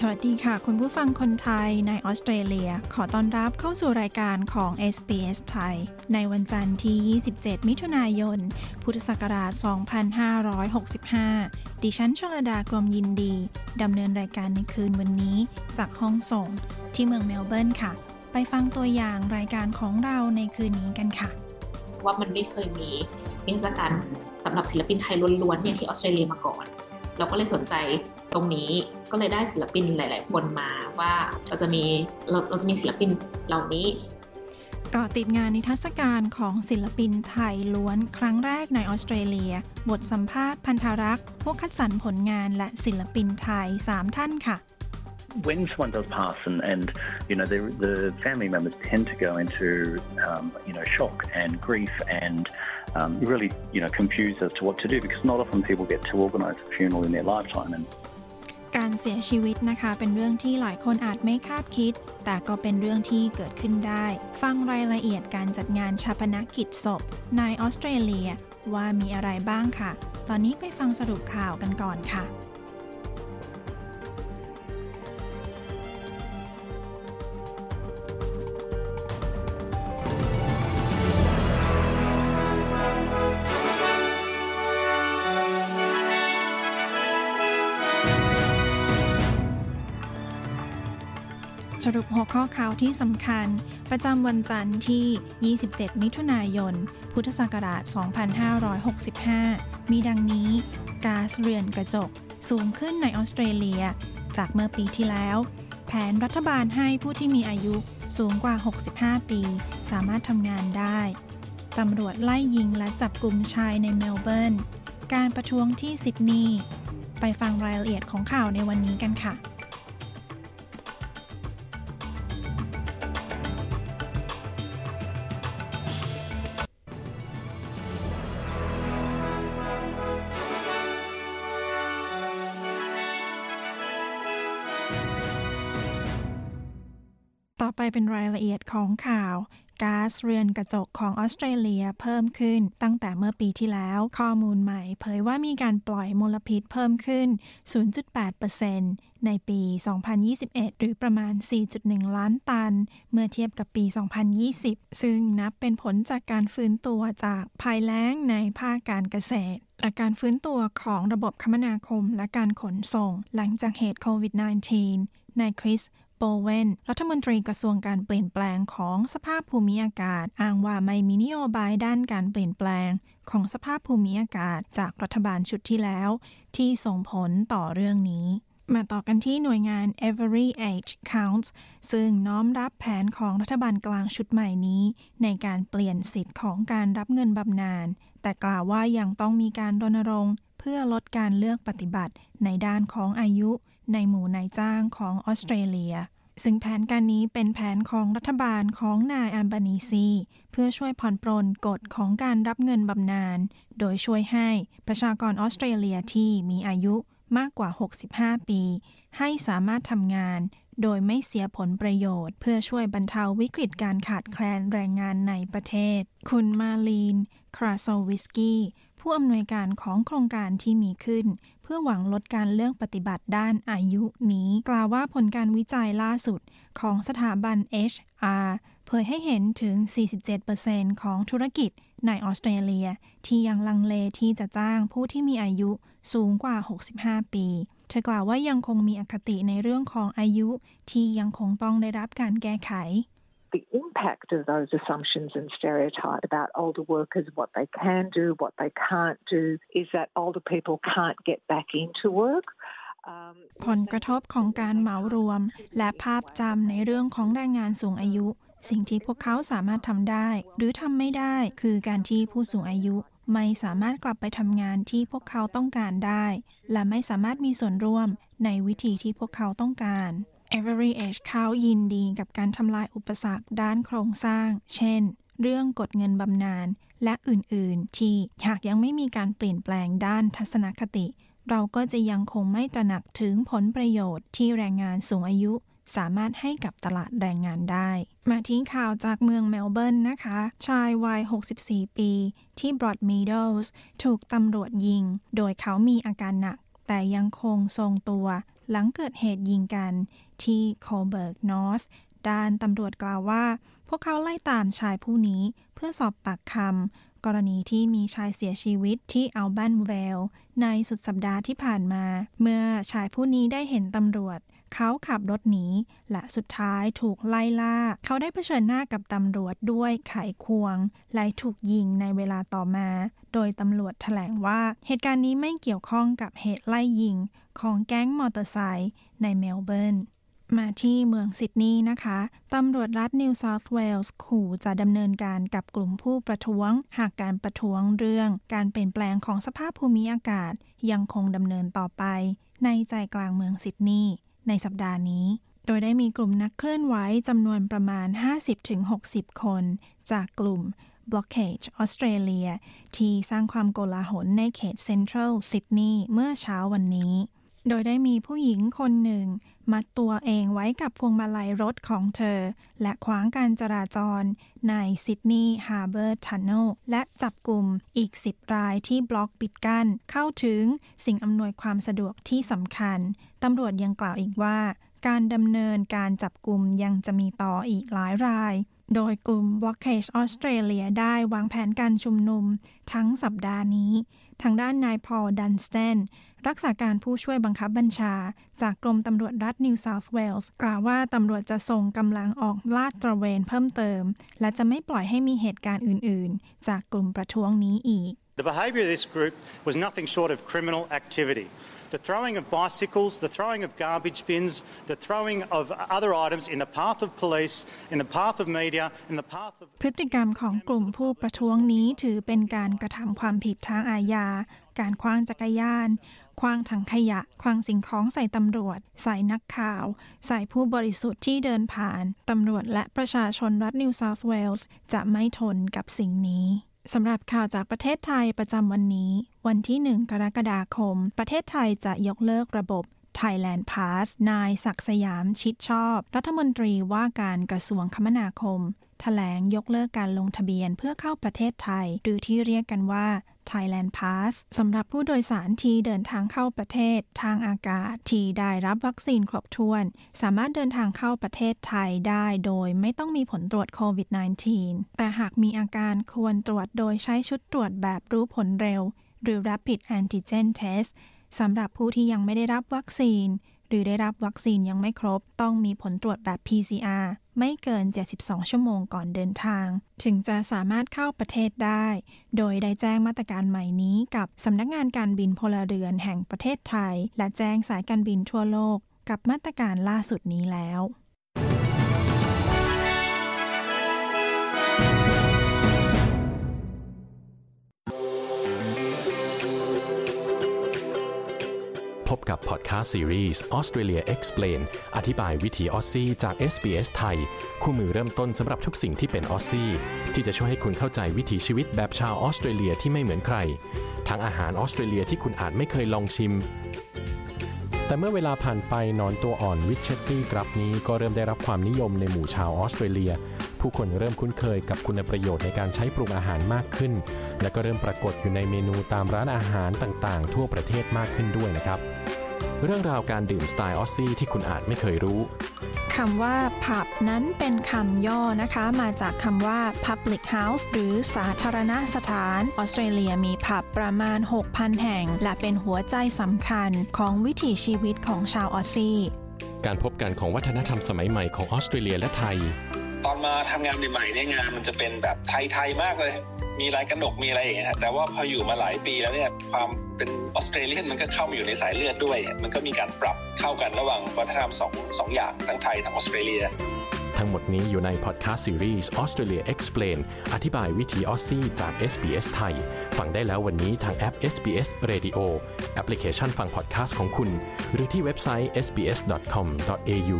สวัสดีค่ะ คุณผู้ฟังคนไทยในออสเตรเลีย ขอต้อนรับเข้าสู่รายการของ SBS ไทย ในวันจันทร์ที่ 27 มิถุนายน พุทธศักราช 2565 ดิฉันชลดากรมยินดี ดำเนินรายการในคืนวันนี้ จากห้องส่ง ที่เมืองเมลเบิร์นค่ะ ไปฟังตัวอย่างรายการของเราในคืนนี้กันค่ะ ว่ามันไม่เคยมีนิทรรศการสำหรับศิลปินไทยล้วนๆเนี่ยที่ออสเตรเลียมาก่อน เราก็เลยสนใจ ตรงนี้ก็เลยได้ศิลปินหลาย ๆ คนมาว่าเราจะมีเราเราจะมีศิลปินเหล่านี้เกาะติดงานนิทรรศการของศิลปินไทยล้วนครั้งแรกในออสเตรเลีย บทสัมภาษณ์พันธรักษ์ผู้คัดสรรผลงานและศิลปินไทย 3 ท่านค่ะ when someone does pass and, and you know the, the family members tend to go into um, you know shock and grief and um, really you know confused as to what to do because not often people get to organise a funeral in their lifetime and การเสียชีวิตนะคะ เป็นเรื่องที่หลายคนอาจไม่คาดคิด แต่ก็เป็นเรื่องที่เกิดขึ้นได้ ฟังรายละเอียดการจัดงานชาปนกิจศพในออสเตรเลียว่ามีอะไรบ้างค่ะ ตอนนี้ไปฟังสรุปข่าวกันก่อนค่ะ สรุปหัวข้อข่าวที่สำคัญ ประจำวันจันทร์ที่ 27 มิถุนายน พุทธศักราช 2565 มีดังนี้ก๊าซเรือนกระจก สูงขึ้นในออสเตรเลีย จากเมื่อปีที่แล้ว แผนรัฐบาลให้ผู้ที่มีอายุสูงกว่า 65 ปี สามารถทำงานได้ ตำรวจไล่ยิงและจับกลุ่มชายในเมลเบิร์น การประท้วงที่ซิดนีย์ ไปฟังรายละเอียดของข่าวในวันนี้กันค่ะ ต่อไปเป็นรายละเอียดของข่าวก๊าซเรือนกระจกของออสเตรเลียเพิ่มขึ้นตั้งแต่เมื่อปีที่แล้ว ข้อมูลใหม่เผยว่ามีการปล่อยมลพิษเพิ่มขึ้น 0.8%ในปี 2021 หรือประมาณ 4.1 ล้านตัน เมื่อเทียบกับปี 2020 ซึ่งนับเป็นผลจากการฟื้นตัวจากภัยแล้งในภาคการเกษตร และการฟื้นตัวของระบบคมนาคมและการขนส่ง หลังจากเหตุโควิด -19 นายคริส โบเวนรัฐมนตรีกระทรวงการเปลี่ยนแปลงของสภาพภูมิอากาศ อ้างว่าไม่มีนโยบายด้านการเปลี่ยนแปลง ของสภาพภูมิอากาศจากรัฐบาลชุดที่แล้ว ที่ส่งผลต่อเรื่องนี้มาต่อกันที่หน่วยงาน Every Age Counts ซึ่งน้อมรับแผนของรัฐบาลกลางชุดใหม่นี้ ในการเปลี่ยนสิทธิ์ของการรับเงินบำนาญแต่กล่าวว่ายังต้องมีการรณรงค์ เพื่อลดการเลือกปฏิบัติในด้านของอายุ ในหมู่นายจ้างของออสเตรเลีย ซึ่งแผนการนี้เป็นแผนของรัฐบาลของนายอันบานีซี เพื่อช่วยผ่อนปรนกฎของการรับเงินบำนาญ โดยช่วยให้ประชากรออสเตรเลียที่มีอายุมากกว่า 65 ปี ให้สามารถทำงานโดยไม่เสียผลประโยชน์ เพื่อช่วยบรรเทาวิกฤตการขาดแคลนแรงงานในประเทศ คุณมาลีน คราโซวิสกี้ ผู้อำนวยการของโครงการที่มีขึ้น พื่อหวังลดการเลือกปฏิบัติด้านอายุนี้ กล่าวว่าผลการวิจัยล่าสุดของสถาบัน HR เผยให้เห็นถึง 47%ของธุรกิจในออสเตรเลีย ที่ยังลังเลที่จะจ้างผู้ที่มีอายุสูงกว่า 65 ปี เธอกล่าวว่ายังคงมีอคติในเรื่องของอายุที่ยังคงต้องได้รับการแก้ไข the impact of those assumptions and stereotypes about older workers, what they can do, what they can't do, is that older people can't get back into work. ผลกระทบของการเหมารวม และภาพจำในเรื่องของแรงงานสูงอายุ สิ่งที่พวกเขาสามารถทำได้ หรือทำไม่ได้คือการที่ผู้สูงอายุ ไม่สามารถกลับไปทำงานที่พวกเขาต้องการได้ และไม่สามารถมีส่วนร่วมในวิธีที่พวกเขาต้องการ Every Age เขายินดีกับการทำลายอุปสรรคด้านโครงสร้าง เช่น เรื่องกดเงินบำนาญและอื่น ๆ ที่หากยังไม่มีการเปลี่ยนแปลงด้านทัศนคติ เราก็จะยังคงไม่ตระหนักถึงผลประโยชน์ที่แรงงานสูงอายุ สามารถให้กับตลาดแรงงานได้ มาที่ข่าวจากเมืองเมลเบิร์นนะคะ ชายวัย 64 ปี ที่บรอดมีดลส์ถูกตำรวจยิง โดยเขามีอาการหนัก แต่ยังคงทรงตัว หลังเกิดเหตุยิงกัน ที่โคเบิร์กนอร์ทด้านตำรวจกล่าวว่า พวกเขาไล่ตามชายผู้นี้เพื่อสอบปากคำกรณีที่มีชายเสียชีวิตที่อัลบันเวล ในสุดสัปดาห์ที่ผ่านมา เมื่อชายผู้นี้ได้เห็นตำรวจ เขาขับรถหนีและสุดท้ายถูกไล่ล่า เขาได้เผชิญหน้ากับตำรวจด้วยไขควง และถูกยิงในเวลาต่อมา โดยตำรวจแถลงว่า เหตุการณ์นี้ไม่เกี่ยวข้องกับเหตุไล่ยิง ของแก๊งมอเตอร์ไซค์ในเมลเบิร์น มาที่เมืองซิดนีย์นะคะ ตำรวจรัฐนิวเซาท์เวลส์ขู่จะดำเนินการกับกลุ่มผู้ประท้วง หากการประท้วงเรื่องการเปลี่ยนแปลงของสภาพภูมิอากาศยังคงดำเนินต่อไป ในใจกลางเมืองซิดนีย์ในสัปดาห์นี้ โดยได้มีกลุ่มนักเคลื่อนไหวจำนวนประมาณ 50-60 คน จากกลุ่ม Blockage Australia ที่สร้างความโกลาหลในเขตเซ็นทรัลซิดนีย์เมื่อเช้าวันนี้ โดยได้มีผู้หญิงคนหนึ่ง มัดตัวเองไว้กับพวงมาลัยรถของเธอ และขวางการจราจรในซิดนีย์ฮาร์เบอร์ทันเนลและจับกลุ่มอีก 10 รายที่บล็อกปิดกั้น เข้าถึงสิ่งอำนวยความสะดวกที่สำคัญ ตำรวจยังกล่าวอีกว่า การดำเนินการจับกลุ่มยังจะมีต่ออีกหลายรายโดยกลุ่ม Blockage Australia ได้วางแผนการชุมนุมทั้งสัปดาห์นี้ ทางด้านนายพอลดันสเตน รักษาการผู้ช่วยบังคับบัญชา จากกรมตำรวจรัฐนิวเซาท์เวลส์กล่าวว่าตำรวจจะส่งกำลังออกลาดตระเวนเพิ่มเติม และจะไม่ปล่อยให้มีเหตุการณ์อื่น ๆ จากกลุ่มประท้วงนี้อีก The behavior of this group was nothing short of criminal activity. The throwing of bicycles, the throwing of garbage bins, the throwing of other items in the path of police, in the path of media, in the path of. พฤติกรรมของกลุ่มผู้ประท้วงนี้ถือเป็นการกระทำความผิดทางอาญา การคว้างจักรยาน คว้างถังขยะ คว้างสิ่งของใส่ตำรวจ ใส่นักข่าว ใส่ผู้บริสุทธิ์ที่เดินผ่าน ตำรวจและประชาชนรัฐนิวเซาท์เวลส์จะไม่ทนกับสิ่งนี้ สำหรับข่าวจากประเทศไทยประจำวันนี้ วันที่ 1 กรกฎาคม ประเทศไทยจะยกเลิกระบบ Thailand Pass นายศักสยามชิดชอบ รัฐมนตรีว่าการกระทรวงคมนาคมแถลงยกเลิกการลงทะเบียนเพื่อเข้าประเทศไทย หรือที่เรียกกันว่า Thailand Pass สำหรับผู้โดยสารที่เดินทางเข้าประเทศทางอากาศที่ได้รับวัคซีนครบถ้วน สามารถเดินทางเข้าประเทศไทยได้โดยไม่ต้องมีผลตรวจโควิด -19 แต่หากมีอาการควรตรวจโดยใช้ชุดตรวจแบบรู้ผลเร็ว หรือ Rapid Antigen Test สำหรับผู้ที่ยังไม่ได้รับวัคซีน หรือได้รับวัคซีนยังไม่ครบ ต้องมีผลตรวจแบบ PCR ไม่เกิน 72 ชั่วโมงก่อนเดินทาง ถึงจะสามารถเข้าประเทศได้ โดยได้แจ้งมาตรการใหม่นี้กับสำนักงานการบินพลเรือนแห่งประเทศไทย และแจ้งสายการบินทั่วโลกกับมาตรการล่าสุดนี้แล้ว กับพอดแคสต์ซีรีส์ Australia Explain อธิบายวิถีออสซี่จาก SBS ไทย คู่มือเริ่มต้นสำหรับทุกสิ่งที่เป็นออสซี่ที่จะช่วยให้คุณเข้าใจวิถีชีวิตแบบชาวออสเตรเลียที่ไม่เหมือนใคร ทั้งอาหารออสเตรเลียที่คุณอาจไม่เคยลองชิม แต่เมื่อเวลาผ่านไปหนอนตัวอ่อน witchetty grub นี้ก็เริ่มได้รับความนิยมในหมู่ชาวออสเตรเลียผู้คนเริ่มคุ้นเคยกับคุณประโยชน์ในการใช้ปรุงอาหารมากขึ้น และก็เริ่มปรากฏอยู่ในเมนูตามร้านอาหารต่างๆ ทั่วประเทศมากขึ้นด้วยนะครับ เรื่องราวการดื่มสไตล์ออสซี่ที่คุณอาจไม่เคยรู้คำว่าผับนั้นเป็นคำย่อนะคะ มาจากคำว่า public house หรือสาธารณสถาน ออสเตรเลียมีผับประมาณ 6,000 แห่ง และเป็นหัวใจสำคัญของวิถีชีวิตของชาวออสซี่การพบกันของวัฒนธรรมสมัยใหม่ของออสเตรเลียและไทย ตอนมาทำงานใหม่ๆเนี่ยงานมันจะเป็นแบบไทยๆมากเลย มีลายกระหนกมีอะไรอย่างเงี้ยแต่ว่าพออยู่มาหลายปีแล้วเนี่ยความ เป็นออสเตรเลียนมันก็เข้ามาอยู่ในสายเลือดด้วย มันก็มีการปรับเข้ากันระหว่างวัฒนธรรมสองสองอย่างทั้งไทยทั้งออสเตรเลีย ทั้งหมดนี้อยู่ในพอดแคสต์ซีรีส์ Australia Explained อธิบายวิถีออสซี่จาก SBS ไทย ฟังได้แล้ววันนี้ทางแอป SBS Radio แอปพลิเคชันฟังพอดแคสต์ของคุณ หรือที่เว็บไซต์ sbs.com.au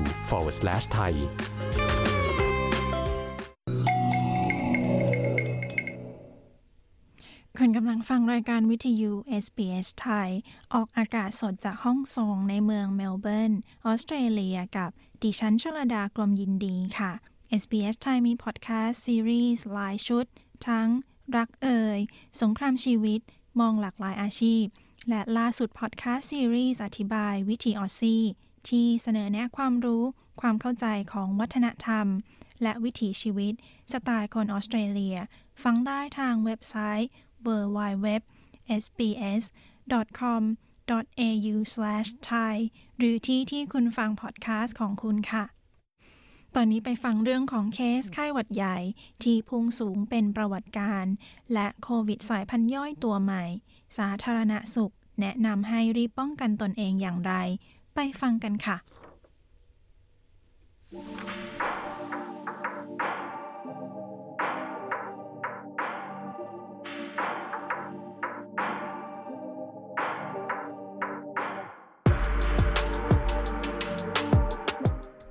คุณกำลังฟังรายการวิทยุ SBS ไทย ออกอากาศสดจากห้องส่งในเมืองเมลเบิร์น ออสเตรเลียกับดิฉันชลดากรมยินดีค่ะ SBS ไทยมีพอดแคสต์ซีรีส์หลายชุด ทั้งรักเอ่ย สงครามชีวิต มองหลากหลายอาชีพ และล่าสุดพอดแคสต์ซีรีส์อธิบายวิถีออสซี่ ที่เสนอแนะความรู้ ความเข้าใจของวัฒนธรรม และวิถีชีวิต สไตล์คนออสเตรเลีย ฟังได้ทางเว็บไซต์ www.sbs.com.au/thai หรือที่ที่คุณฟังพอดแคสต์ของคุณค่ะ ตอนนี้ไปฟังเรื่องของเคสไข้หวัดใหญ่ที่พุ่งสูงเป็นประวัติการ และโควิดสายพันธุ์ย่อยตัวใหม่ สาธารณสุข แนะนำให้รีบป้องกันตนเองอย่างไร ไปฟังกันค่ะ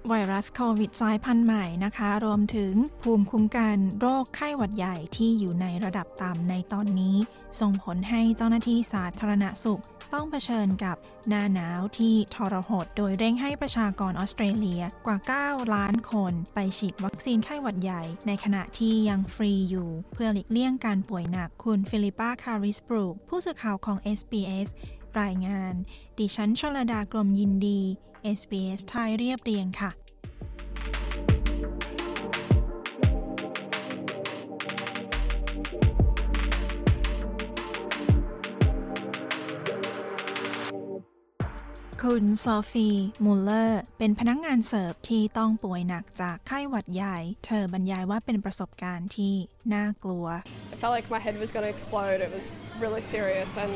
ไวรัสโควิดสายพันธุ์ใหม่นะคะ รวมถึงภูมิคุ้มกันโรคไข้หวัดใหญ่ที่อยู่ในระดับต่ำในตอนนี้ ส่งผลให้เจ้าหน้าที่สาธารณสุข ต้องเผชิญกับหน้าหนาวที่ทรหด โดยเร่งให้ประชากรออสเตรเลียกว่า 9 ล้านคน ไปฉีดวัคซีนไข้หวัดใหญ่ ในขณะที่ยังฟรีอยู่ เพื่อหลีกเลี่ยงการป่วยหนักคุณฟิลิปปาคาริสบรูกผู้สื่อข่าวของ SBS รายงาน ดิฉันชลดากรมยินดี SBS ไทยเรียบเรียงค่ะคุณซอฟีมูลเลอร์เป็นพนักงงานเสิร์ฟที่ต้องป่วยหนักจากไข้หวัดใหญ่ เธอบรรยายว่าเป็นประสบการณ์ที่น่ากลัว I felt like my head was going to explode. It was really serious, and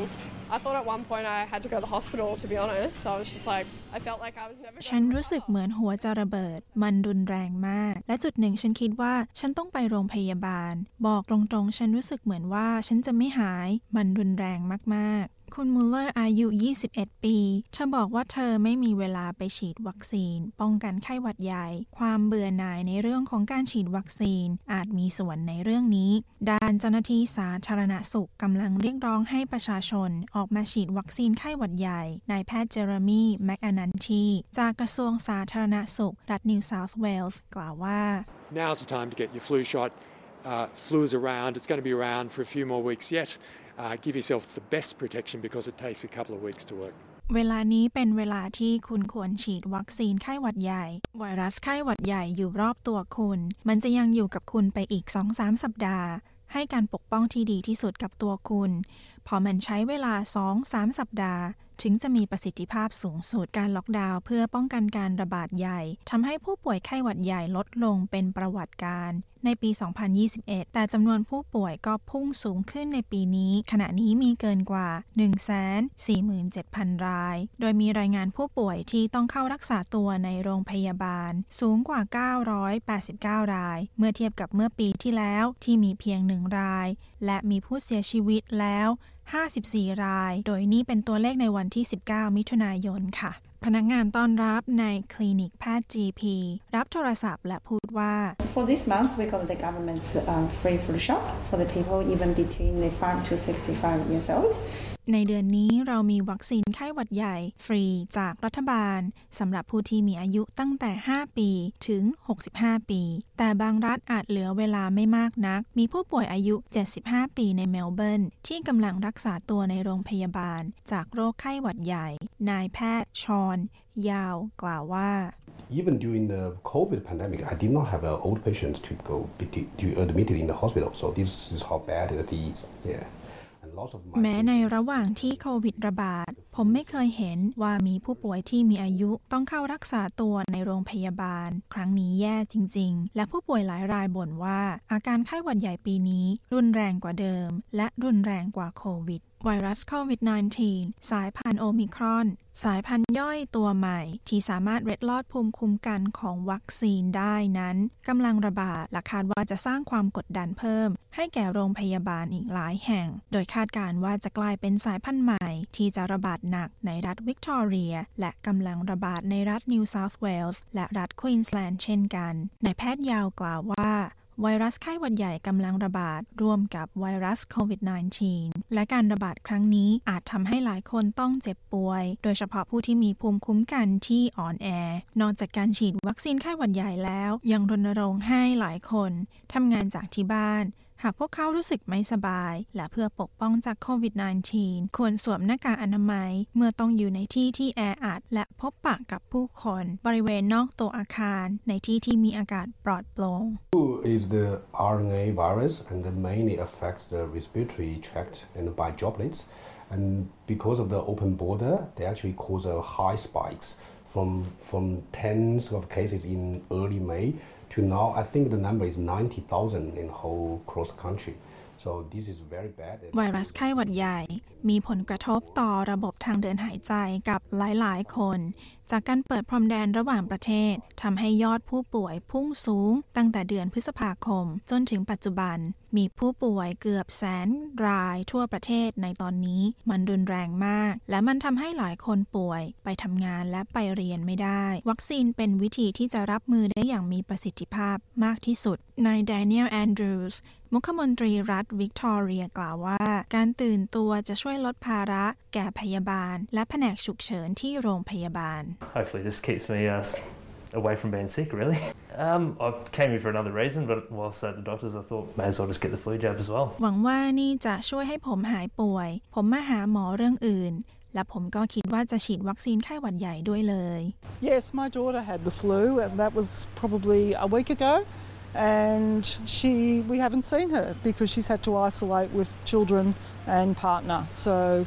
I thought at one point I had to go to the hospital. To be honest, so I was just like, I felt like I was never. ฉันรู้สึกเหมือนหัวจะระเบิด มันรุนแรงมาก และจุดหนึ่งฉันคิดว่าฉันต้องไปโรงพยาบาล บอกตรงๆ ฉันรู้สึกเหมือนว่าฉันจะไม่หาย มันรุนแรงมากๆ คุณมูลเลอร์อายุ 21 ปี เธอบอกว่าเธอไม่มีเวลาไปฉีดวัคซีน ป้องกันไข้หวัดใหญ่ ความเบื่อหน่ายในเรื่องของการฉีดวัคซีน อาจมีส่วนในเรื่องนี้ ด้านเจ้าหน้าที่สาธารณสุขกำลังเรียกร้องให้ประชาชน ออกมาฉีดวัคซีนไข้หวัดใหญ่ นายแพทย์เจเรมีแมกอนัลทีจากกระทรวงสาธารณสุข รัฐนิวเซาท์เวลส์กล่าวว่า Now's the time to get your flu shot. Uh, Flu is around. It's going to be around for a few more weeks yet. Uh, give yourself the best protection because it takes a couple of weeks to work. เวลานี้เป็นเวลาที่คุณควรฉีดวัคซีนไข้หวัดใหญ่ ไวรัสไข้หวัดใหญ่อยู่รอบตัวคุณ มันจะยังอยู่กับคุณไปอีก 2-3 สัปดาห์ ให้การปกป้องที่ดีที่สุดกับตัวคุณ พอมันใช้เวลา 2-3 สัปดาห์ ถึงจะมีประสิทธิภาพสูงสุดการล็อกดาวน์เพื่อป้องกันการระบาดใหญ่ทำให้ผู้ป่วยไข้หวัดใหญ่ลดลงเป็นประวัติการ ในปี 2021 แต่จำนวนผู้ป่วยก็พุ่งสูงขึ้นในปีนี้ ขณะนี้มีเกินกว่า 147,000 ราย โดยมีรายงานผู้ป่วยที่ต้องเข้ารักษาตัวในโรงพยาบาล สูงกว่า 989 ราย เมื่อเทียบกับเมื่อปีที่แล้วที่มีเพียงหนึ่งราย และมีผู้เสียชีวิตแล้ว 54 ราย โดยนี่เป็นตัวเลขในวันที่ 19 มิถุนายนค่ะ พนักงานต้อนรับในคลินิกแพทย์ GP รับโทรศัพท์และพูดว่า For this month, we got the government's uh, free flu shot for the people even between the 5 to 65 years old. ในเดือนนี้เรามีวัคซีนไข้หวัดใหญ่ ฟรีจากรัฐบาลสำหรับผู้ที่มีอายุตั้งแต่ 5 ปีถึง 65 ปี แต่บางรัฐอาจเหลือเวลาไม่มากนัก มีผู้ป่วยอายุ 75 ปีในเมลเบิร์น ที่กำลังรักษาตัวในโรงพยาบาล จากโรคไข้หวัดใหญ่ นายแพทย์ชอนยาวกล่าวว่า Even during the COVID pandemic, I did not have uh, old patients to go be to admitted in the hospital. So this is how bad it is. Yeah. แม้ในระหว่างที่โควิดระบาด ผมไม่เคยเห็นว่ามีผู้ป่วยที่มีอายุต้องเข้ารักษาตัวในโรงพยาบาล ครั้งนี้แย่จริง ๆ และผู้ป่วยหลายรายบ่นว่า อาการไข้หวัดใหญ่ปีนี้ รุนแรงกว่าเดิม และรุนแรงกว่าโควิดไวรัสโควิด -19 สายพันธุ์โอมิครอน สายพันธุ์ย่อยตัวใหม่ ที่สามารถเล็ดลอดภูมิคุ้มกันของวัคซีนได้นั้นกำลังระบาดและคาดว่าจะสร้างความกดดันเพิ่ม ให้แก่โรงพยาบาลอีกหลายแห่ง โดยคาดการณ์ว่าจะกลายเป็นสายพันธุ์ใหม่ ที่จะระบาดหนักในรัฐวิกตอเรีย และกำลังระบาดในรัฐนิวเซาท์เวลส์และรัฐควีนสแลนด์เช่นกันนายแพทย์ยาวกล่าวว่าไวรัสไข้หวัดใหญ่กำลังระบาดร่วมกับไวรัสโควิด -19 และการระบาดครั้งนี้อาจทำให้หลายคนต้องเจ็บป่วย โดยเฉพาะผู้ที่มีภูมิคุ้มกันที่อ่อนแอ นอกจากการฉีดวัคซีนไข้หวัดใหญ่แล้ว ยังรณรงค์ให้หลายคนทำงานจากที่บ้าน หากพวกเขารู้สึกไม่สบาย และเพื่อปกป้องจากโควิด -19 ควรสวมหน้ากากอนามัย เมื่อต้องอยู่ในที่ที่แออัดและพบปะกับผู้คน บริเวณนอกตัวอาคารในที่ที่มีอากาศปลอดโปร่ง is the RNA virus and it mainly affects the respiratory tract and by droplets and because of the open border they actually cause a high spikes from from tens of cases in early May to now, I think the number is 90,000 in whole cross country. So this is very bad ไวรัสไข้หวัดใหญ่มีผลกระทบต่อระบบทางเดินหายใจกับหลาย ๆ คน จากการเปิดพรมแดนระหว่างประเทศทำให้ยอดผู้ป่วยพุ่งสูงตั้งแต่เดือนพฤษภาคม จนถึงปัจจุบัน มีผู้ป่วยเกือบแสนรายทั่วประเทศในตอนนี้มันรุนแรงมาก และมันทำให้หลายคนป่วย ไปทำงานและไปเรียนไม่ได้ วัคซีนเป็นวิธีที่จะรับมือได้อย่างมีประสิทธิภาพมากที่สุดนายแดเนียลแอนดรูส มุขมนตรีรัฐวิกตอเรียกล่าวว่า การตื่นตัวจะช่วยลดภาระแก่พยาบาล และแผนกฉุกเฉินที่โรงพยาบาล Hopefully this keeps me uh, away from being sick, really. Um, I came here for another reason, but whilst at the doctors, I thought may as well just get the flu jab as well. หวังว่านี่จะช่วยให้ผมหายป่วย ผมมาหาหมอเรื่องอื่น และผมก็คิดว่าจะฉีดวัคซีนไข้หวัดใหญ่ด้วยเลย Yes, my daughter had the flu, and that was probably a week ago. And she we haven't seen her because she's had to isolate with children and partner. So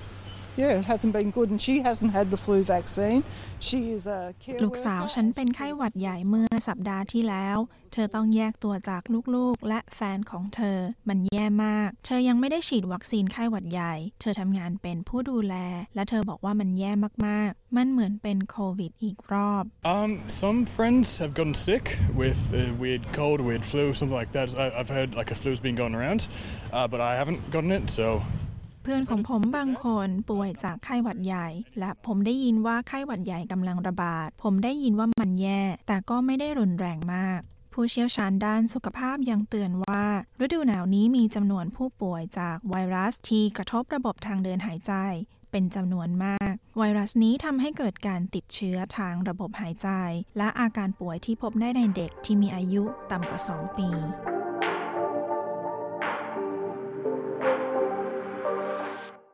yeah, it hasn't been good, and she hasn't had the flu vaccine. She is a care ลูกสาวฉันเป็นไข้หวัดใหญ่เมื่อสัปดาห์ที่แล้ว เธอต้องแยกตัวจากลูกๆ และแฟนของเธอ มันแย่มาก เธอยังไม่ได้ฉีดวัคซีนไข้หวัดใหญ่ เธอทำงานเป็นผู้ดูแล และเธอบอกว่ามันแย่มากๆ มันเหมือนเป็นโควิดอีกรอบ Um some friends have gotten sick with a weird cold weird flu something like that I, I've heard like a flu's been going around uh, but I haven't gotten it so เพื่อนของผมบางคนป่วยจากไข้หวัดใหญ่ และผมได้ยินว่าไข้หวัดใหญ่กำลังระบาด ผมได้ยินว่ามันแย่ แต่ก็ไม่ได้รุนแรงมาก ผู้เชี่ยวชาญด้านสุขภาพยังเตือนว่า ฤดูหนาวนี้มีจำนวนผู้ป่วยจากไวรัสที่กระทบระบบทางเดินหายใจเป็นจำนวนมาก ไวรัสนี้ทำให้เกิดการติดเชื้อทางระบบหายใจ และอาการป่วยที่พบได้ในเด็กที่มีอายุต่ำกว่า 2 ปี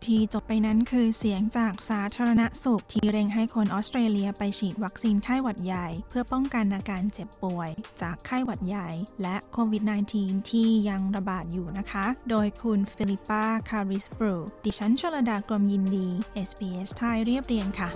ที่จบไปนั้นคือเสียงจากสาธารณสุข ที่เร่งให้คนออสเตรเลียไปฉีดวัคซีนไข้หวัดใหญ่ เพื่อป้องกันอาการเจ็บป่วย จากไข้หวัดใหญ่ และโควิด -19 ที่ยังระบาดอยู่นะคะ โดยคุณฟิลิปปาคาริสบรูดิฉันชลดากรมยินดี SBS ไทยเรียบเรียงค่ะ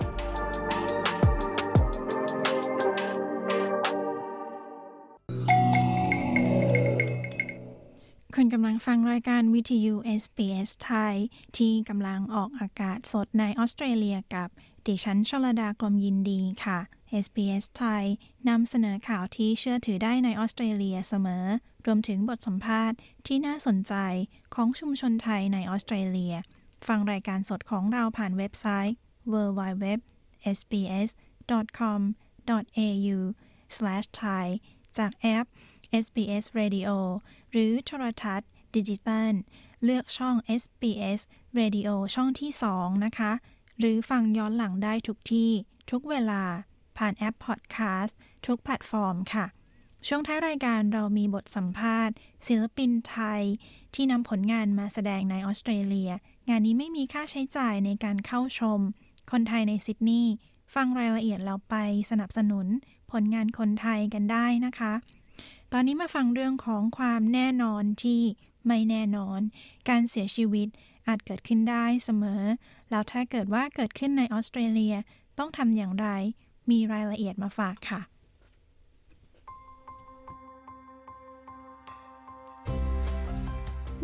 คุณกำลังฟังรายการวิทยุ SBS ไทย ที่กำลังออกอากาศสดในออสเตรเลียกับ ดิฉันชลดากรมยินดีค่ะ SBS ไทยนำเสนอข่าวที่เชื่อถือได้ในออสเตรเลียเสมอ รวมถึงบทสัมภาษณ์ที่น่าสนใจของชุมชนไทยในออสเตรเลีย ฟังรายการสดของเราผ่านเว็บไซต์ www.sbs.com.au/thai จากแอป SBS Radio หรือโทรทัศน์ดิจิตัลเลือกช่อง SBS Radio ช่องที่ 2 นะคะ หรือฟังย้อนหลังได้ทุกที่ ทุกเวลา ผ่านแอปพอดแคสต์ทุกแพลตฟอร์มค่ะ ช่วงท้ายรายการเรามีบทสัมภาษณ์ ศิลปินไทย ที่นำผลงานมาแสดงในออสเตรเลีย งานนี้ไม่มีค่าใช้จ่ายในการเข้าชม คนไทยในซิดนีย์ฟังรายละเอียดเราไปสนับสนุนผลงานคนไทยกันได้นะคะ ตอนนี้มาฟังเรื่องของความแน่นอนที่ไม่แน่นอน การเสียชีวิตอาจเกิดขึ้นได้เสมอ แล้วถ้าเกิดว่าเกิดขึ้นในออสเตรเลียต้องทำอย่างไร มีรายละเอียดมาฝากค่ะ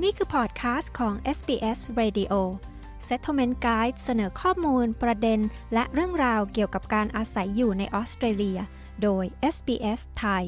นี่คือพอดคาสต์ของ SBS Radio Settlement Guide เสนอข้อมูลประเด็น และเรื่องราวเกี่ยวกับการอาศัยอยู่ในออสเตรเลีย โดย SBS ไทย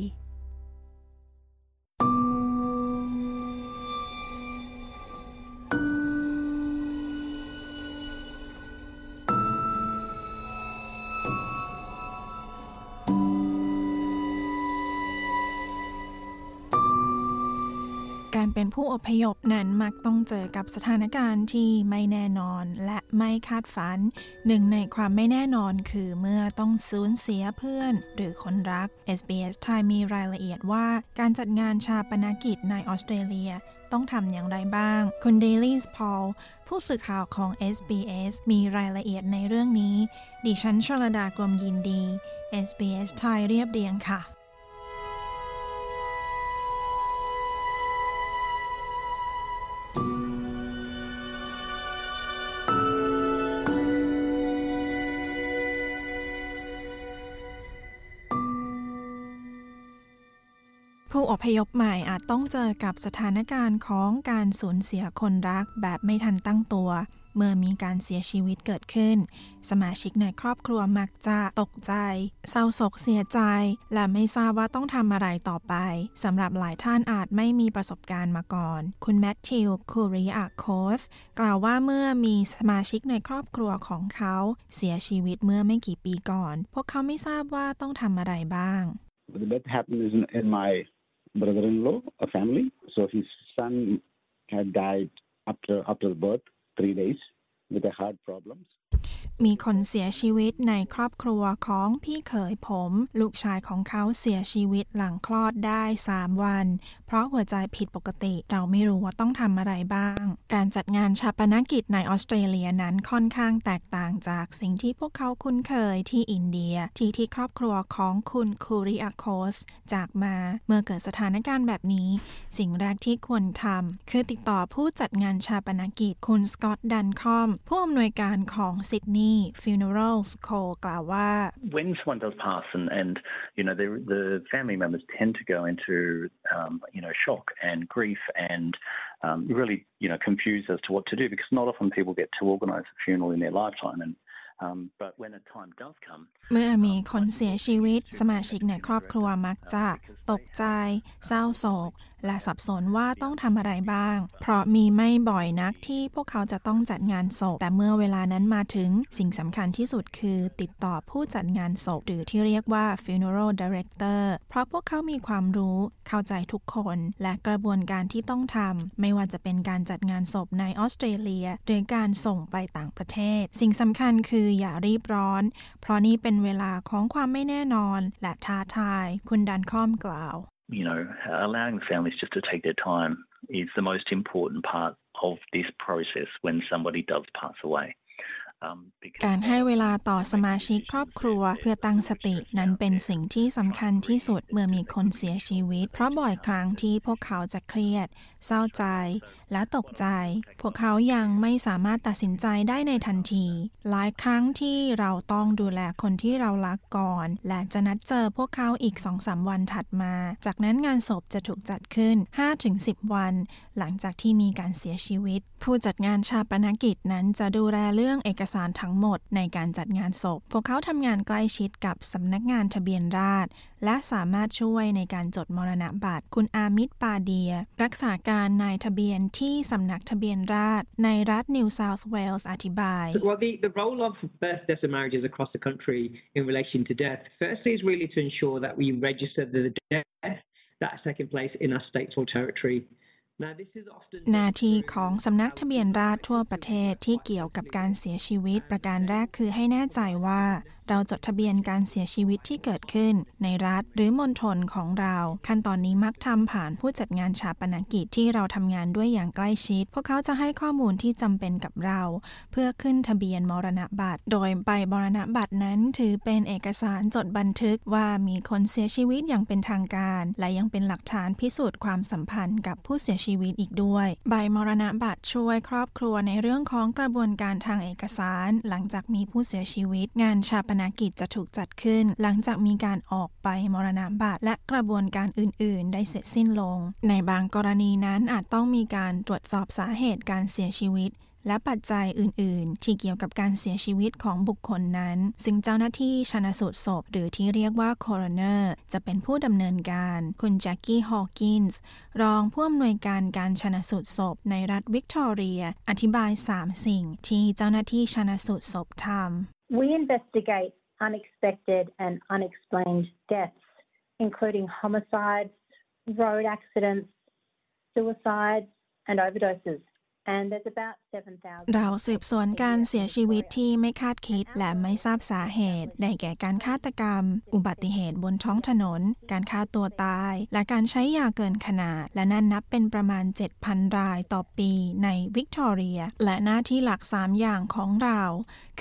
ผู้อพยพนั้นมักต้องเจอกับสถานการณ์ที่ไม่แน่นอนและไม่คาดฝัน หนึ่งในความไม่แน่นอนคือเมื่อต้องสูญเสียเพื่อน หรือคนรัก SBS ไทยมีรายละเอียดว่าการจัดงานชาปนกิจในออสเตรเลียต้องทำอย่างไรบ้าง คุณเดลี่สพอลผู้สื่อข่าวของ SBS มีรายละเอียดในเรื่องนี้ ดิฉันชลดากรมยินดี SBS ไทยเรียบเรียงค่ะ อพยพใหม่อาจต้องเจอกับสถานการณ์ของการสูญเสียคนรักแบบไม่ทันตั้งตัว เมื่อมีการเสียชีวิตเกิดขึ้น สมาชิกในครอบครัวมักจะตกใจ เศร้าโศกเสียใจ และไม่ทราบว่าต้องทำอะไรต่อไปสำหรับหลายท่านอาจไม่มีประสบการณ์มาก่อน คุณแมทธิวคูริอาโคสกล่าวว่าเมื่อมีสมาชิกในครอบครัวของเขาเสียชีวิตเมื่อไม่กี่ปีก่อน พวกเขาไม่ทราบว่าต้องทำอะไรบ้าง The death happened in my brother-in-law, a family. So his son had died after after birth, three days, with a heart problems. มีคนเสียชีวิตในครอบครัวของพี่เขยผม ลูกชายของเขาเสียชีวิตหลังคลอดได้ 3 วัน เพราะหัวใจผิดปกติเราไม่รู้ว่าต้องทำอะไรบ้าง การจัดงานชาปนกิจในออสเตรเลียนั้นค่อนข้างแตกต่างจากสิ่งที่พวกเขาคุ้นเคยที่อินเดีย ที่ที่ครอบครัวของคุณคูริอาโคสจากมาเมื่อเกิดสถานการณ์แบบนี้ สิ่งแรกที่ควรทำคือติดต่อผู้จัดงานชาปนกิจคุณสกอตดันคอมผู้อำนวยการของซิดนีย์ Funerals Co กล่าวว่า When someone does pass and, and you know the, the family members tend to go into um, you know shock and grief and um, really you know confused as to what to do because not often people get to organise a funeral in their lifetime and um, but when a time does come เมื่อมีคนเสียชีวิต สมาชิกในครอบครัวมักจะ ตกใจ เศร้าโศก และสับสนว่าต้องทำอะไรบ้าง เพราะมีไม่บ่อยนักที่พวกเขาจะต้องจัดงานศพ แต่เมื่อเวลานั้นมาถึงสิ่งสำคัญที่สุดคือติดต่อผู้จัดงานศพ หรือที่เรียกว่า funeral director เพราะพวกเขามีความรู้เข้าใจทุกคน และกระบวนการที่ต้องทำไม่ว่าจะเป็นการจัดงานศพในออสเตรเลีย หรือการส่งไปต่างประเทศ สิ่งสำคัญคืออย่ารีบร้อน เพราะนี่เป็นเวลาของความไม่แน่นอน และท้าทาย คุณดันคอมกล่าว you know, allowing families just to take their time is the most important part of this process when somebody does pass away. การให้เวลาต่อสมาชิกครอบครัวเพื่อตั้งสตินั้นเป็นสิ่งที่สำคัญที่สุดเมื่อมีคนเสียชีวิต เพราะบ่อยครั้งที่พวกเขาจะเครียด เศร้าใจ และตกใจ พวกเขายังไม่สามารถตัดสินใจได้ในทันที หลายครั้งที่เราต้องดูแลคนที่เรารักก่อน และจะนัดเจอพวกเขาอีกสองสาวันถัดมา จากนั้นงานศพจะถูกจัดขึ้น 5-10 วัน หลังจากที่มีการเสียชีวิต ผู้จัดงานชาปนกิจนั้นจะดูแลเรื่องเอกสารทั้งหมดในการจัดงานศพ พวกเขาทำงานใกล้ชิดกับสำนักงานทะเบียนราษฎร และสามารถช่วยในการจดมรณบัตรคุณอามิดปาเดีย รักษาการนายทะเบียนที่สำนักทะเบียนราษฎรในรัฐนิวเซาท์เวลส์อธิบาย Well the the role of birth deaths and marriages across the country in relation to death firstly is really to ensure that we register the death that's taken place in our state or territory หน้าที่ของสำนักทะเบียนราษฎรทั่วประเทศที่เกี่ยวกับการเสียชีวิตประการแรกคือให้แน่ใจว่าเราจดทะเบียนการเสียชีวิตที่เกิดขึ้น ในรัฐหรือมณฑลของเรา ขั้นตอนนี้มักทำผ่านผู้จัดงานชาปนกิจที่เราทำงานด้วยอย่างใกล้ชิด พวกเขาจะให้ข้อมูลที่จำเป็นกับเรา เพื่อขึ้นทะเบียนมรณบัตร โดยใบมรณบัตรนั้นถือเป็นเอกสารจดบันทึกว่ามีคนเสียชีวิตอย่างเป็นทางการ และยังเป็นหลักฐานพิสูจน์ความสัมพันธ์กับผู้เสียชีวิตอีกด้วย ใบมรณบัตรช่วยครอบครัวในเรื่องของกระบวนการทางเอกสาร หลังจากมีผู้เสียชีวิต งานชาปนกิจจะถูกจัดขึ้น หลังจากมีการออกใบมรณบัตรและกระบวนการอื่น ๆ ได้เสร็จสิ้นลง ในบางกรณีนั้นอาจต้องมีการตรวจสอบสาเหตุการเสียชีวิตและปัจจัยอื่น ๆ ที่เกี่ยวกับการเสียชีวิตของบุคคลนั้น ซึ่งเจ้าหน้าที่ชนสูตรศพ หรือที่เรียกว่า coroner จะเป็นผู้ดำเนินการ คุณแจ็คกี้ฮอว์กินส์รองผู้อำนวยการการชนสูตรศพ ในรัฐวิกตอเรีย อธิบาย 3 สิ่งที่เจ้าหน้าที่ชนสูตรศพทำ We investigate unexpected and unexplained deaths, including homicides, road accidents, suicides, and overdoses. เราสืบสวนการเสียชีวิตที่ไม่คาดคิดและไม่ทราบสาเหตุ ได้แก่การฆาตกรรม อุบัติเหตุบนท้องถนน การฆ่าตัวตาย และการใช้ยาเกินขนาด และนั่นนับเป็นประมาณ 7,000 รายต่อปีในวิกตอเรีย และหน้าที่หลัก 3 อย่างของเรา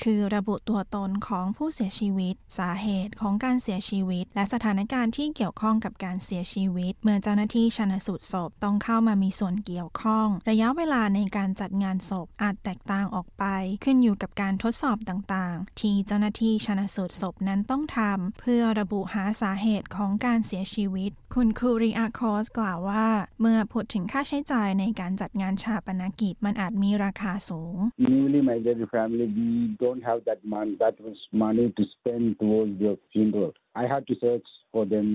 คือระบุตัวตนของผู้เสียชีวิต สาเหตุของการเสียชีวิต และสถานการณ์ที่เกี่ยวข้องกับการเสียชีวิต เมื่อเจ้าหน้าที่ชันสูตรศพต้องเข้ามามีส่วนเกี่ยวข้อง ระยะเวลาในการจัดงานศพอาจแตกต่างออกไป ขึ้นอยู่กับการทดสอบต่างๆ ที่เจ้าหน้าที่ชนะสูตรศพนั้นต้องทำเพื่อระบุหาสาเหตุของการเสียชีวิต คุณคูริอาคอสกล่าวว่า เมื่อพูดถึงค่าใช้จ่ายในการจัดงานชาปนกิจมันอาจมีราคาสูง Newly married family we don't have that money that much money to spend towards the funeral I had to search for them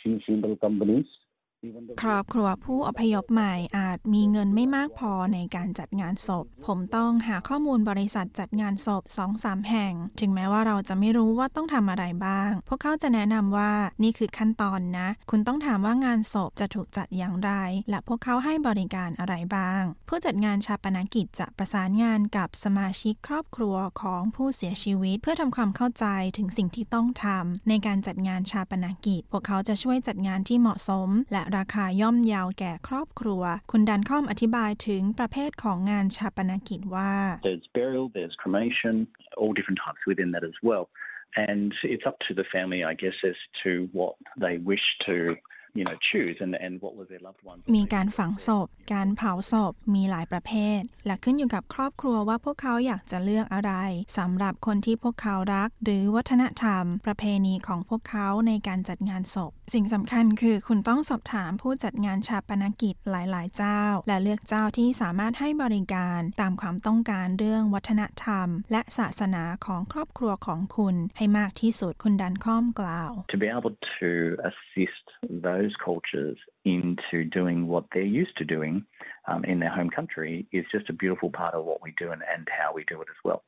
few funeral companies ครอบครัวผู้อพยพใหม่อาจมีเงินไม่มากพอในการจัดงานศพ ผมต้องหาข้อมูลบริษัทจัดงานศพ2องสามแห่ง ถึงแม้ว่าเราจะไม่รู้ว่าต้องทำอะไรบ้าง พวกเขาจะแนะนำว่านี่คือขั้นตอนนะ คุณต้องถามว่างานศพจะถูกจัดอย่างไร และพวกเขาให้บริการอะไรบ้าง ผู้จัดงานชาปนกิจจะประสานงานกับสมาชิกครอบครัวของผู้เสียชีวิต เพื่อทำความเข้าใจถึงสิ่งที่ต้องทำในการจัดงานชาปนกิจ พวกเขาจะช่วยจัดงานที่เหมาะสม และราคาย่อมเยาวแก่ครอบครัว คุณดันข้อมอธิบายถึงประเภทของงานชาปนกิจว่า There's burial, there's cremation, all different types within that as well. And it's up to the family, I guess, as to what they wish to you know choose and and what was their loved ones มีการฝังศพ การเผาศพ มีหลายประเภท และขึ้นอยู่กับครอบครัวว่าพวกเขาอยากจะเลือกอะไรสำหรับคนที่พวกเขารัก หรือวัฒนธรรม ประเพณีของพวกเขาในการจัดงานศพ สิ่งสำคัญคือคุณต้องสอบถามผู้จัดงานชาปนกิจหลายๆ เจ้า และเลือกเจ้าที่สามารถให้บริการตามความต้องการเรื่องวัฒนธรรม และศาสนาของครอบครัวของคุณให้มากที่สุดคุณดันข้อมกล่าว To be able to assist those those cultures into doing what they're used to doing um, in their home country is just a beautiful part of what we do and, and how we do it as well.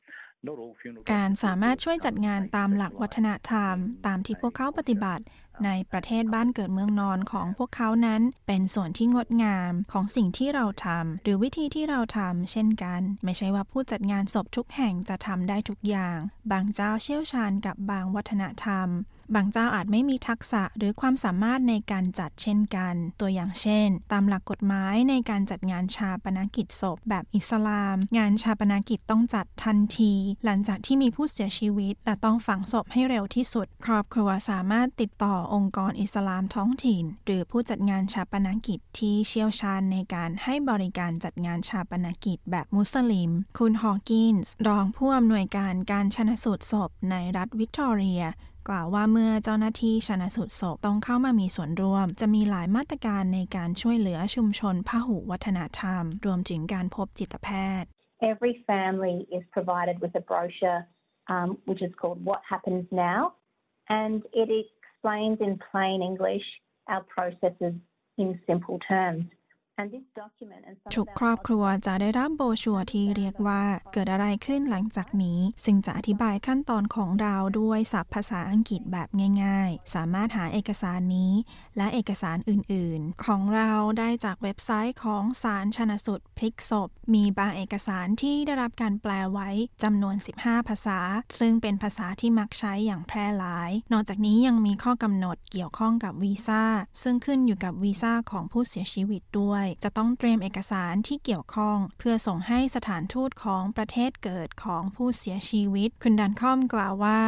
การสามารถช่วยจัดงานตามหลักวัฒนธรรม ตามที่พวกเขาปฏิบัติ ในประเทศบ้านเกิดเมืองนอนของพวกเขานั้น เป็นส่วนที่งดงามของสิ่งที่เราทำหรือวิธีที่เราทำเช่นกัน ไม่ใช่ว่าผู้จัดงานศพทุกแห่งจะทำได้ทุกอย่าง บางเจ้าเชี่ยวชาญกับบางวัฒนธรรม บางเจ้าอาจไม่มีทักษะหรือความสามารถในการจัดเช่นกัน ตัวอย่างเช่น ตามหลักกฎหมายในการจัดงานชาปนกิจศพ แบบอิสลาม งานชาปนกิจต้องจัดทันที หลังจากที่มีผู้เสียชีวิต และต้องฝังศพให้เร็วที่สุด ครอบครัวสามารถติดต่อองค์กรอิสลามท้องถิ่น หรือผู้จัดงานชาปนกิจที่เชี่ยวชาญในการให้บริการจัดงานชาปนกิจแบบมุสลิม คุณฮอว์กินส์รองผู้อำนวยการการชนะสูตรศพในรัฐวิกตอเรีย กล่าวว่าเมื่อเจ้าหน้าที่ชนะสูตรศพต้องเข้ามามีส่วนร่วม จะมีหลายมาตรการในการช่วยเหลือชุมชนพหุวัฒนธรรม รวมถึงการพบจิตแพทย์ Every family is provided with a brochure um, which is called What Happens Now and it explains in plain English our processes in simple terms ทุกครอบครัวจะได้รับโบชัวที่เรียกว่าเกิดอะไรขึ้นหลังจากนี้ ซึ่งจะอธิบายขั้นตอนของเราด้วยศัพท์ภาษาอังกฤษแบบง่าย ๆ สามารถหาเอกสารนี้ และเอกสารอื่นๆ ของเราได้จากเว็บไซต์ของศาลชนสุดพลิกศพ มีบางเอกสารที่ได้รับการแปลไว้จำนวน 15 ภาษา ซึ่งเป็นภาษาที่มักใช้อย่างแพร่หลาย นอกจากนี้ยังมีข้อกำหนดเกี่ยวข้องกับวีซ่าซึ่งขึ้นอยู่กับวีซ่าของผู้เสียชีวิตด้วยจะต้องเตรียมเอกสารที่เกี่ยวข้อง เพื่อส่งให้สถานทูตของประเทศเกิดของผู้เสียชีวิต คุณดันคอมกล่าวว่า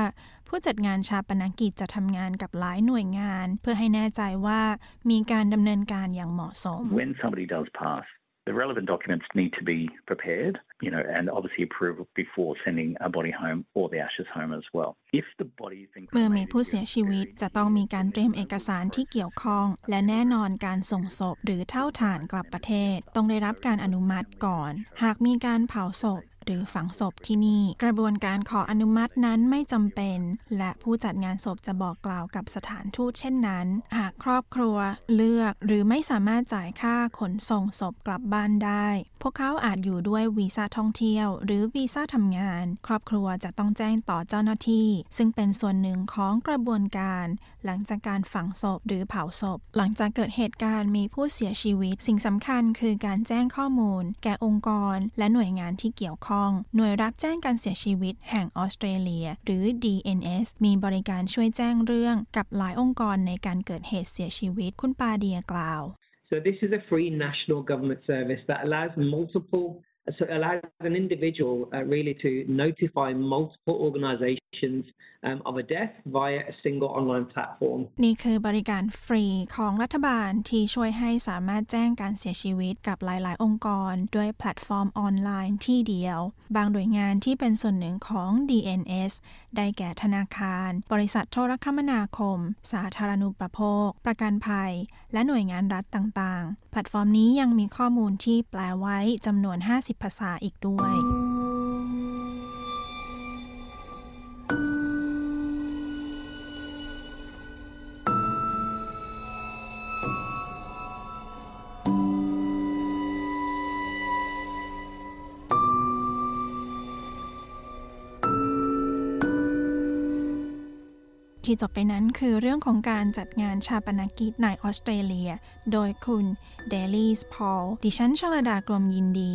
ผู้จัดงานชาปนกิจจะทำงานกับหลายหน่วยงาน เพื่อให้แน่ใจว่ามีการดำเนินการอย่างเหมาะสม When somebody does pass, the relevant documents need to be prepared, you know, and obviously approved before sending a body home or the ashes home as well. If the body has been เมื่อมีผู้เสียชีวิตจะต้องมีการเตรียมเอกสารที่เกี่ยวข้อง และแน่นอนการส่งศพหรือเท่าฐานกลับประเทศ ต้องได้รับการอนุมัติก่อน หากมีการเผาศพหรือฝังศพที่นี่ กระบวนการขออนุมัตินั้นไม่จำเป็น และผู้จัดงานศพจะบอกกล่าวกับสถานทูตเช่นนั้น หากครอบครัวเลือกหรือไม่สามารถจ่ายค่าขนส่งศพกลับบ้านได้ พวกเขาอาจอยู่ด้วยวีซ่าท่องเที่ยว หรือวีซ่าทำงาน ครอบครัวจะต้องแจ้งต่อเจ้าหน้าที่ ซึ่งเป็นส่วนหนึ่งของกระบวนการ หลังจากการฝังศพหรือเผาศพ หลังจากเกิดเหตุการณ์มีผู้เสียชีวิต สิ่งสำคัญคือการแจ้งข้อมูล แก่องค์กร และหน่วยงานที่เกี่ยวข้องหน่วยรับแจ้งการเสียชีวิตแห่งออสเตรเลีย หรือ DNS มีบริการช่วยแจ้งเรื่องกับหลายองค์กรในการเกิดเหตุเสียชีวิตคุณปาเดียกล่าว So this is a free national government service that allows multiple so it allows an individual uh, really to notify multiple organizations um, of a death via a single online platform. นี่คือบริการฟรีของรัฐบาลที่ช่วยให้สามารถแจ้งการเสียชีวิตกับหลาย ๆ องค์กร ด้วยแพลตฟอร์มออนไลน์ที่เดียว บางหน่วยงานที่เป็นส่วนหนึ่งของ DNS ได้แก่ธนาคาร บริษัทโทรคมนาคม สาธารณูปโภค ประกันภัย และหน่วยงานรัฐต่าง ๆ แพลตฟอร์มนี้ยังมีข้อมูลที่แปลไว้จำนวน 50ภาษาอีกด้วย ที่จบไปนั้นคือเรื่องของการจัดงานชาปนกิจในออสเตรเลีย โดยคุณเดลี่สพอลดิฉันชลดากรมยินดี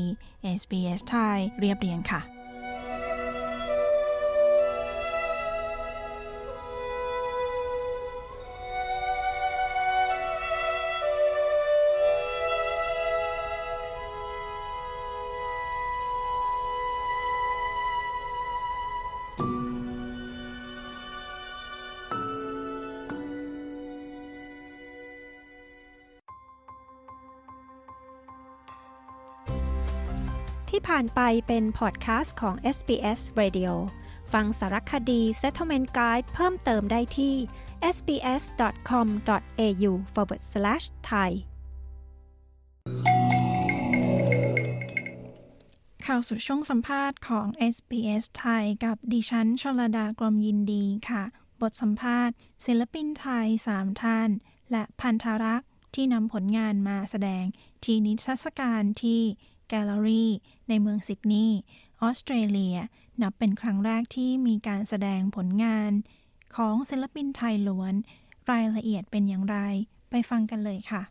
SBS ไทยเรียบเรียงค่ะ ผ่านไปเป็นพอดแคสต์ของ SBS Radio ฟังสารคดี Settlement Guide เพิ่มเติมได้ที่ sbs.com.au forward slash thai ข้าวสู่ช่วงสัมภาษณ์ของ SBS ไทยกับดิฉันชลดากรมยินดีค่ะ บทสัมภาษณ์ ศิลปินไทย 3 ท่าน และพันธรักษ์ที่นำผลงานมาแสดงที่นิทรรศการที่ แกลเลอรี่ ในเมืองซิดนีย์ออสเตรเลีย นับเป็นครั้งแรกที่มีการแสดงผลงาน ของศิลปินไทยล้วน รายละเอียดเป็นอย่างไร ไปฟังกันเลยค่ะ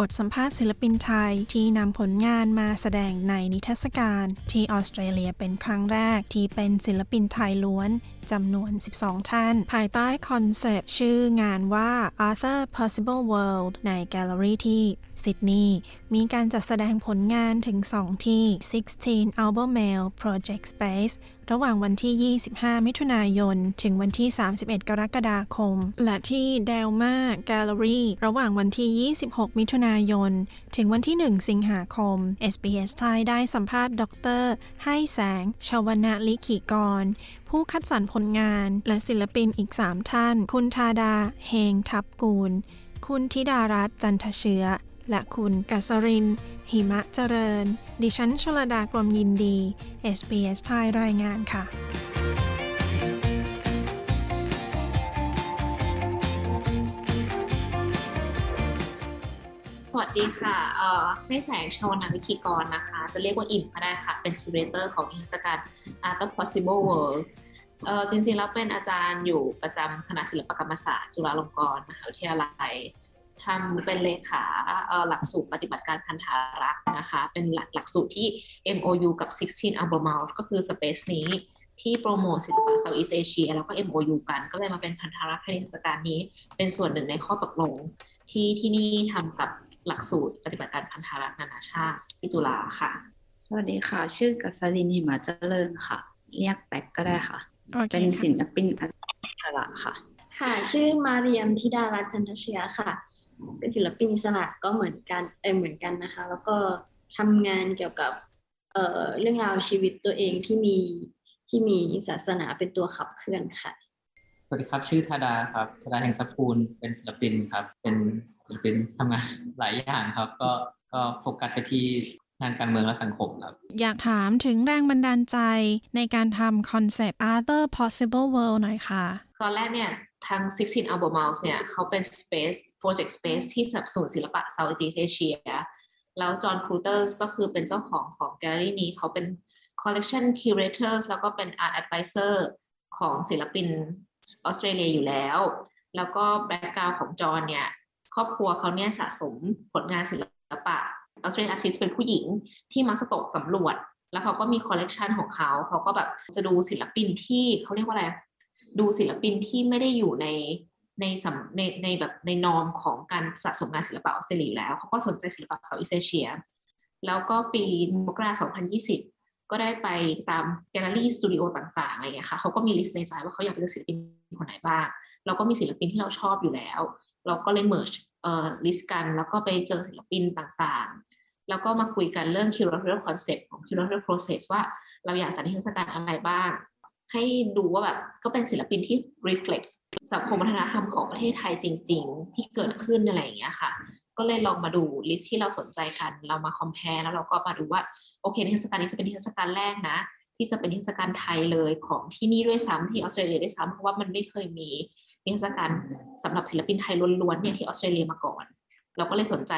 บทสัมภาษณ์ศิลปินไทยที่นำผลงานมาแสดงในนิทรรศการที่ออสเตรเลียเป็นครั้งแรกที่เป็นศิลปินไทยล้วนจำนวน 12 ท่าน ภายใต้คอนเซปต์ชื่องานว่า Other Possible Worlds ในแกลเลอรี่ที่ซิดนีย์มีการจัดแสดงผลงานถึง 2 ที่ 16 Albermarle Project Space ระหว่างวันที่ 25 มิถุนายน ถึงวันที่ 31 กรกฎาคม และที่ Delma Gallery ระหว่างวันที่ 26 มิถุนายน ถึงวันที่ 1 สิงหาคม SBS ไทยได้สัมภาษณ์ดร ให้แสง ชวนาลิขิกร ผู้คัดสรรผลงาน และศิลปินอีก 3 ท่าน คุณธาดา เฮงทับกูล คุณธิดารัตน์จันทเชื้อ และคุณกัสริน หิมะเจริญ ดิฉันชลดากรมยินดี SBS ไทยรายงานค่ะ สวัสดีค่ะเอ่อในแสงชาวนาวิธีกรนะคะ จะเรียกว่าอิ่มก็ได้ค่ะ เป็นคิวเรเตอร์ของนิทรรศการ Art of Possible Worlds เอ่อจริงๆแล้วเป็นอาจารย์อยู่ประจำคณะศิลปกรรมศาสตร์จุฬาลงกรณ์มหาวิทยาลัย ทำเป็นเลขาเอ่อหลักสูตรปฏิบัติการพันธารักษ์นะคะ เป็นหลักหลักสูตรที่ MOU กับ 16 a l b e r m o u t ก็คือ Space นี้ที่โปรโมทศิลปะ Southeast Asia แล้วก็ MOU กัน ก็เลยมาเป็นพันธารักษ์ให้นิทรรศการนี้ เป็นส่วนหนึ่งในข้อตกลง ที่ที่นี่ทำกับหลักสูตรปฏิบัติการพันธารักษ์นานาชาติที่จุฬาค่ะ สวัสดีค่ะ ชื่อกัสลินหิมาเจริญค่ะ เรียกแป๊กก็ได้ค่ะโอเคเป็นค่ะศิลปินอิสระค่ะ ค่ะ ชื่อมาเรียมธิดารัตน์จันทเชียค่ะ เป็นศิลปินอิสระก็เหมือนกันเออเหมือนกันนะคะ แล้วก็ทำงานเกี่ยวกับเอ่อเรื่องราวชีวิตตัวเองที่มีที่มีศาสนาเป็นตัวขับเคลื่อนค่ะ สวัสดีครับ ชื่อธาดาครับธาดา เฮงทรัพย์กูลเป็นศิลปินครับ เป็นศิลปินทำงานหลายอย่างครับ ก็ก็โฟกัสไปที่งานการเมืองและสังคมครับ อยากถามถึงแรงบันดาลใจในการทำคอนเซปต์ Other Possible World หน่อยค่ะ ตอนแรกเนี่ย ทาง16 Album Mouse เนี่ยเขาเป็น Space Project Space ที่สนับสนุนศิลปะ Southeast Asia แล้วจอห์นครูเธอร์สก็คือเป็นเจ้าของของแกลเลอรี่นี้เขาเป็น Collection Curators แล้วก็เป็น Art Advisor ของศิลปินออสเตรเลียอยู่แล้ว แล้วก็ background ของจอห์นเนี่ยครอบครัวเขาเนี่ยสะสมผลงานศิลปะออสเตรเลีย artist เป็นผู้หญิงที่มักจะตกสำรวจ แล้วเขาก็มีคอลเลกชันของเขา เขาก็แบบจะดูศิลปินที่เขาเรียกว่าอะไร ดูศิลปินที่ไม่ได้อยู่ในในสำในในแบบใน norm ของการสะสมงานศิลปะออสเตรเลียอยู่แล้ว เขาก็สนใจศิลปะ Southeast Asia แล้วก็ปีมกราคม2020 ก็ได้ไปตามแกลเลอรี่สตูดิโอต่างๆอะไรอย่างเงี้ยค่ะเขาก็มี list ในใจว่าเขาอยากเห็นศิลปินคนไหนบ้าง เราก็มีศิลปินที่เราชอบอยู่แล้ว เราก็เลย merge เอ่อ list กัน แล้วก็ไปเจอศิลปินต่างๆ แล้วก็มาคุยกันเรื่อง curatorial concept ของ curatorial process ว่าเราอยากจัดนิทรรศการอะไรบ้าง ให้ดูว่าแบบก็เป็นศิลปินที่ reflect สังคมวัฒนธรรมของประเทศไทยจริง ๆ ที่เกิดขึ้นอะไรอย่างเงี้ยค่ะ ก็เลยลองมาดู list ที่เราสนใจกัน เรามา compare แล้วเราก็มาดูว่าโอเคนิทรรศการนี้จะเป็นนิทรรศการแรกนะ ที่จะเป็นนิทรรศการไทยเลยของที่นี่ด้วยซ้ำที่ออสเตรเลียด้วยซ้ำเพราะว่ามันไม่เคยมีนิทรรศการสำหรับศิลปินไทยล้วนๆเนี่ยที่ออสเตรเลียมาก่อน เราก็เลยสนใจ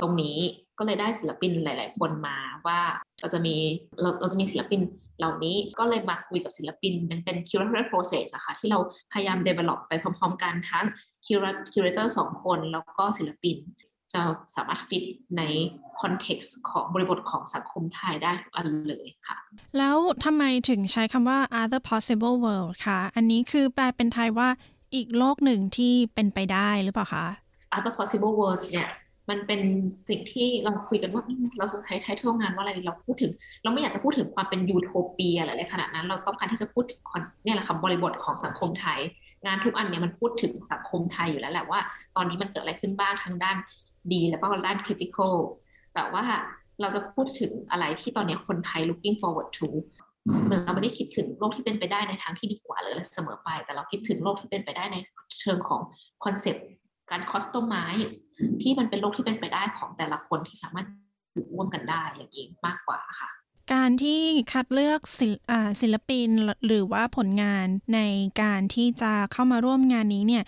ตรงนี้ก็เลยได้ศิลปินหลาย ๆ คนมาว่าเราจะมีเราเราจะมีศิลปิน เหล่านี้ก็เลยมาคุยกับศิลปินเป็นเป็น curatorial process อะค่ะที่เราพยายาม develop ไปพร้อมๆกันทั้ง cura- curator สองคนแล้วก็ศิลปิน จะสามารถฟิตใน context ของบริบทของสังคมไทยได้ทุกอันเลยค่ะ แล้วทำไมถึงใช้คำว่า other possible world คะอันนี้คือแปลเป็นไทยว่าอีกโลกหนึ่งที่เป็นไปได้หรือเปล่าคะ other possible worlds เนี่ย มันเป็นสิ่งที่เราคุยกันว่าเราจะใช้ title งานว่าอะไรเราพูดถึง เราไม่อยากจะพูดถึงความเป็นยูโทเปียอะไรขนาดนั้น เราต้องการที่จะพูดถึงเนี่ยแหละค่ะบริบทของสังคมไทย งานทุกอันเนี่ยมันพูดถึงสังคมไทยอยู่แล้วแหละว่า ตอนนี้มันเกิดอะไรขึ้นบ้างทางด้านดี แล้วก็ด้าน critical แต่ว่าเราจะพูดถึงอะไรที่ตอนนี้คนไทย looking forward to เหมือนเราไม่ได้คิดถึงโลกที่เป็นไปได้ในทางที่ดีกว่าเลยเสมอไป แต่เราคิดถึงโลกที่เป็นไปได้ในเชิงของคอนเซปต์ การ customize ที่มันเป็นโลกที่เป็นไปได้ของแต่ละคนที่สามารถอยู่ร่วมกันได้อย่างนี้มากกว่าค่ะ การที่คัดเลือกศิลอ่าศิลปินหรือว่าผลงานในการที่จะเข้ามาร่วมงานนี้เนี่ย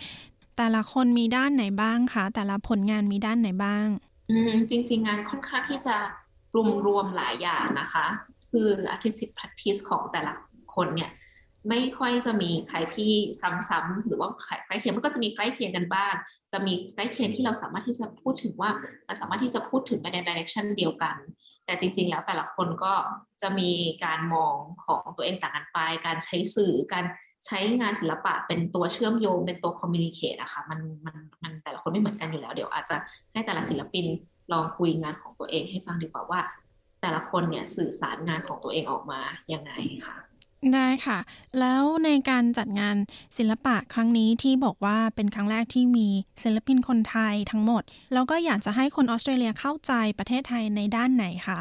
แต่ละคนมีด้านไหนบ้างคะแต่ละผลงานมีด้านไหนบ้าง อืมจริง ๆ งานค่อนข้างที่จะรวมรวมๆหลายอย่างนะคะ คือ artistic practice ของแต่ละคนเนี่ย ไม่ค่อยจะมีใครที่ซ้ำๆหรือว่าใกล้เคียงมันก็จะมีใกล้เคียงกันบ้าง จะมีใกล้เคียงที่เราสามารถที่จะพูดถึงว่ามันสามารถที่จะพูดถึงไปใน direction เดียวกัน แต่จริง ๆ แล้วแต่ละคนก็จะมีการมองของตัวเองต่างกันไป การใช้สื่อการใช้งานศิลปะเป็นตัวเชื่อมโยงเป็นตัว communicate อะค่ะมันมันมันแต่ละคนไม่เหมือนกันอยู่แล้ว เดี๋ยวอาจจะให้แต่ละศิลปินลองคุยงานของตัวเองให้ฟังดีกว่าว่า แต่ละคนเนี่ยสื่อสารงานของตัวเองออกมายังไงค่ะ ได้ค่ะ แล้วในการจัดงานศิลปะครั้งนี้ที่บอกว่าเป็นครั้งแรกที่มีศิลปินคนไทยทั้งหมด แล้วก็อยากจะให้คนออสเตรเลียเข้าใจประเทศไทยในด้านไหนคะ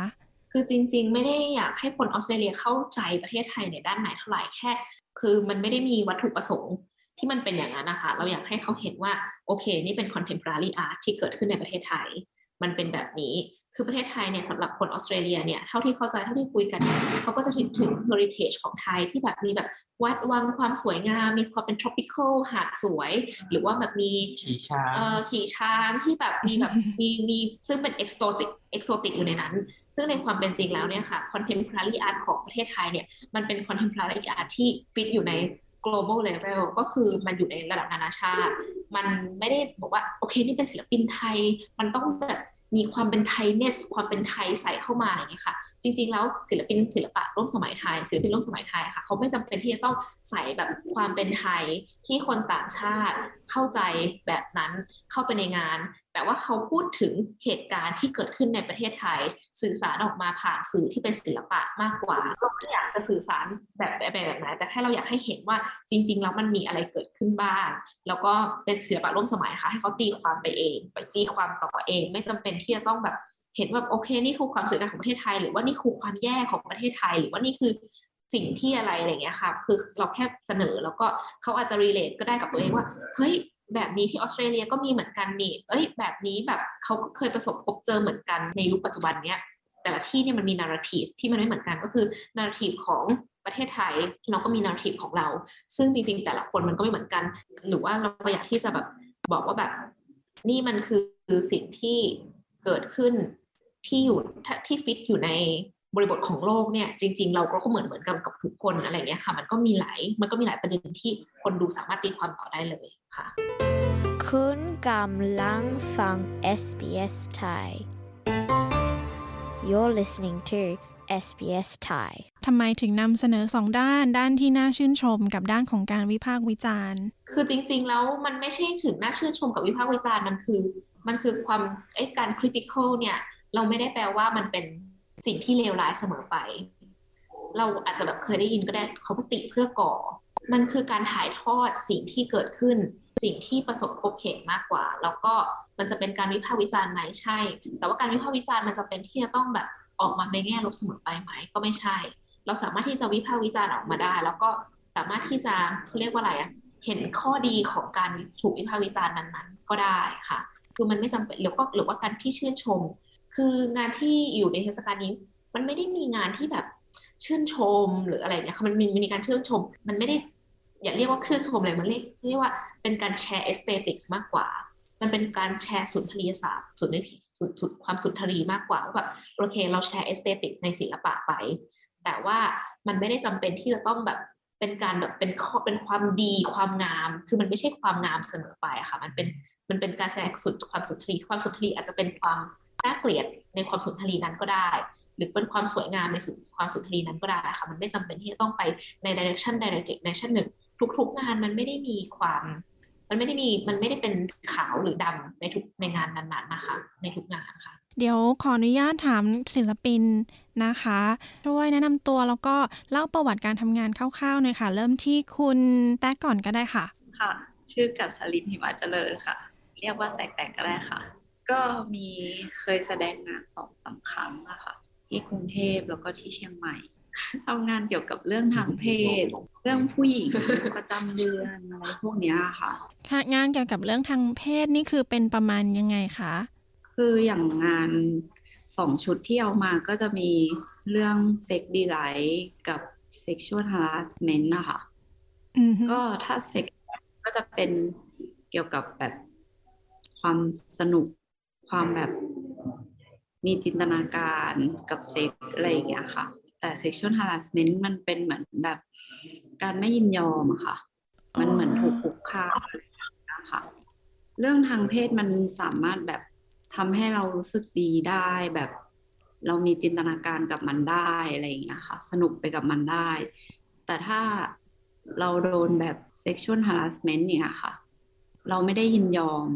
คือจริง ๆ ไม่ได้อยากให้คนออสเตรเลียเข้าใจประเทศไทยในด้านไหนเท่าไหร่แค่ คือมันไม่ได้มีวัตถุประสงค์ที่มันเป็นอย่างนั้นนะคะ เราอยากให้เขาเห็นว่า โอเค นี่เป็น contemporary art ที่เกิดขึ้นในประเทศไทย มันเป็นแบบนี้ คือประเทศไทยเนี่ยสำหรับคนออสเตรเลียเนี่ยเท่าที่เข้าใจเท่าที่คุยกันเขาก็จะถึงถึง heritage ของไทยที่แบบมีแบบวัดวังความสวยงาม มีความเป็น tropical หาดสวย หรือว่าแบบมีขี่ช้างเอ่อขี่ช้างที่แบบมีแบบมีมีซึ่งเป็น exotic exotic อยู่ในนั้น ซึ่งในความเป็นจริงแล้วเนี่ยค่ะ contemporary art ของประเทศไทยเนี่ยมันเป็น contemporary art ที่ฟิตอยู่ใน global level ก็คือมันอยู่ในระดับนานาชาติ มันไม่ได้บอกว่า โอเค นี่เป็นศิลปินไทย มันต้องแบบ มีความเป็นไทยเนสความเป็นไทยใส่เข้ามาอะไรอย่างนี้ค่ะ จริง ๆ แล้วศิลปินศิลปะร่วมสมัยไทยศิลปินร่วมสมัยไทยค่ะเขาไม่จำเป็นที่จะต้องใส่แบบความเป็นไทยที่คนต่างชาติเข้าใจแบบนั้นเข้าไปในงาน แต่ว่าเขาพูดถึงเหตุการณ์ที่เกิดขึ้นในประเทศไทย สื่อสารออกมาผ่านสื่อที่เป็นศิลปะมากกว่าเราไม่อยากจะสื่อสารแบบแบบแบบไหนแต่แค่เราอยากให้เห็นว่าจริง ๆ แล้วมันมีอะไรเกิดขึ้นบ้าง แล้วก็เป็นศิลปะร่วมสมัยค่ะให้เขาตีความไปเองไปตีความต่อเอง ไม่จำเป็นที่จะต้องแบบเห็นว่าโอเคนี่คือความสวยงามของประเทศไทย หรือว่านี่คือความแย่ของประเทศไทย หรือว่านี่คือสิ่งที่อะไรอะไรเงี้ยค่ะ คือเราแค่เสนอแล้วก็เขาอาจจะ relate ก็ได้กับตัวเองว่าเฮ้ย แบบนี้ที่ออสเตรเลียก็มีเหมือนกันนี่ เอ้ย แบบนี้แบบเขาก็เคยประสบพบเจอเหมือนกันในยุคปัจจุบันเนี้ย แต่ละที่เนี่ยมันมีนาราทีฟที่มันไม่เหมือนกันก็คือนาราทีฟของประเทศไทยเราก็มีนาราทีฟของเรา ซึ่งจริง ๆ แต่ละคนมันก็ไม่เหมือนกัน หรือว่าเราอยากที่จะแบบบอกว่าแบบนี่มันคือสิ่งที่เกิดขึ้นที่อยู่ที่ฟิตอยู่ใน บริบทของโลกเนี่ยจริง ๆ เราก็เหมือนเหมือนกันกับทุกคนอะไรเงี้ยค่ะ มันก็มีหลายมันก็มีหลายประเด็นที่คนดูสามารถตีความต่อได้เลยค่ะคุณกำลังฟัง SBS Thai You're listening to SBS Thai ทำไมถึงนำเสนอสองด้านด้านที่น่าชื่นชมกับด้านของการวิพากษ์วิจารณ์ คือจริง ๆ แล้วมันไม่ใช่ถึงน่าชื่นชมกับวิพากษ์วิจารณ์มันคือ มันคือความไอ้การ critical เนี่ย เราไม่ได้แปลว่ามันเป็น สิ่งที่เลวร้ายเสมอไป เราอาจจะแบบเคยได้ยินก็ได้เขาติเพื่อก่อ มันคือการถ่ายทอดสิ่งที่เกิดขึ้น สิ่งที่ประสบพบเห็นมากกว่า แล้วก็มันจะเป็นการวิพากษ์วิจารณ์ไหมใช่ แต่ว่าการวิพากษ์วิจารณ์มันจะเป็นที่จะต้องแบบออกมาในแง่ลบเสมอไปไหมก็ไม่ใช่ เราสามารถที่จะวิพากษ์วิจารณ์ออกมาได้ แล้วก็สามารถที่จะเขาเรียกว่าอะไรอะเห็นข้อดีของการถูกวิพากษ์วิจารณ์นั้นๆ ก็ได้ค่ะ คือมันไม่จำเป็นหรือก็หรือว่าการที่ชื่นชม คืองานที่อยู่ในเทศกาลนี้ มันไม่ได้มีงานที่แบบชื่นชมหรืออะไรเนี่ยมันมีมีการชื่นชม มันไม่ได้อย่าเรียกว่าชื่นชมเลยมันเรียกเรียกว่าเป็นการแชร์ aesthetics มากกว่า มันเป็นการแชร์สุนทรียศาสตร์สุนทรีสุดสุดความสุนทรีมากกว่าว่าแบบโอเค เราแชร์ aesthetics ในศิลปะไป แต่ว่ามันไม่ได้จำเป็นที่จะต้องแบบเป็นการแบบเป็นข้อเป็นความดีความงาม คือมันไม่ใช่ความงามเสมอไปอะค่ะ มันเป็นมันเป็นการแสดงสุดความสุนทรีความสุนทรีอาจจะเป็นความ น่าเกลียดในความสุนทรีนั้นก็ได้ หรือเป็นความสวยงามในสุดความสุนทรีนั้นก็ได้ค่ะ มันไม่จำเป็นที่จะต้องไปใน direction ใด direction หนึ่งทุก ๆ งานมันไม่ได้มีความ มันไม่ได้มีมันไม่ได้เป็นขาวหรือดำในทุกในงานนั้นๆนะคะ ในทุกงานค่ะ เดี๋ยวขออนุญาตถามศิลปินนะคะช่วยแนะนำตัวแล้วก็เล่าประวัติการทำงานคร่าวๆหน่อยค่ะ เริ่มที่คุณแต้ก่อนก็ได้ค่ะ ค่ะ ชื่อกับสลินหิมาเจริญค่ะ เรียกว่าแตกๆก็ได้ค่ะ ก็มีเคยแสดงงานสองสาครั้งอะค่ะ ที่กรุงเทพแล้วก็ที่เชียงใหม่ทำงานเกี่ยวกับเรื่องทางเพศ เรื่องผู้หญิงประจำเดือนอะไรพวกเนี้ยค่ะงานเกี่ยวกับเรื่องทางเพศนี่คือเป็นประมาณยังไงคะคืออย่างงานสองชุดที่เอามาก็จะมีเรื่องเซ็กดีไลท์กับ sexual harassment นะคะก็ถ้าเซ็กก็จะเป็นเกี่ยวกับแบบความสนุก ความแบบมีจินตนาการกับเซ็กอะไรอย่างเงี้ยค่ะ แต่ sexual harassment มันเป็นเหมือนแบบการไม่ยินยอมอะค่ะ มันเหมือนถูกคุกคามนะคะเรื่องทางเพศมันสามารถแบบทำให้เรารู้สึกดีได้แบบ เรามีจินตนาการกับมันได้อะไรอย่างเงี้ยค่ะ สนุกไปกับมันได้ แต่ถ้าเราโดนแบบ sexual harassment เนี่ยค่ะ เราไม่ได้ยินยอม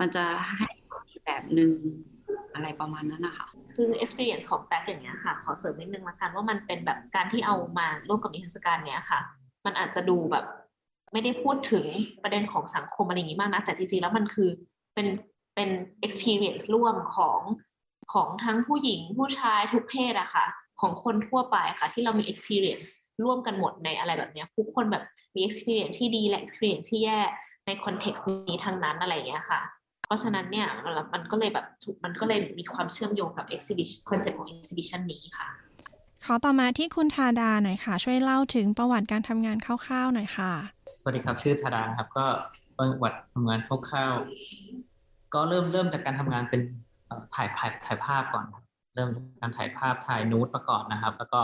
มันจะให้อีก แบบหนึ่งอะไรประมาณนั้นนะคะคือ experience ของแป๊กอย่างเงี้ยค่ะ ขอเสริมนิดนึงละกันว่ามันเป็นแบบการที่เอามาร่วมกับนิทรรศการเนี้ยค่ะ มันอาจจะดูแบบ ไม่ได้พูดถึงประเด็นของสังคมอะไรอย่างงี้มากนะแต่จริงๆแล้วมันคือเป็นเป็น experience ร่วมของของทั้งผู้หญิงผู้ชายทุกเพศอะค่ะ ของคนทั่วไปค่ะ ที่เรามี experience ร่วมกันหมดในอะไรแบบนี้ทุกคนแบบมี experience ที่ดีและ experience ที่แย่ใน context นี้ทางนั้นอะไรอย่างเงี้ยค่ะ เพราะฉะนั้นเนี่ยมันก็เลยแบบมันก็เลยมีความเชื่อมโยงกับ exhibition concept ของ exhibition นี้ค่ะ ขอต่อมาที่คุณธาดาหน่อยค่ะ ช่วยเล่าถึงประวัติการทำงานคร่าวๆหน่อยค่ะ สวัสดีครับ ชื่อธาดาครับ ก็ประวัติทำงานคร่าวๆก็เริ่มเริ่มจากการทำงานเป็นถ่ายถ่ายถ่ายภาพก่อน เริ่มการถ่ายภาพถ่ายนูตประกอบนะครับ แล้วก็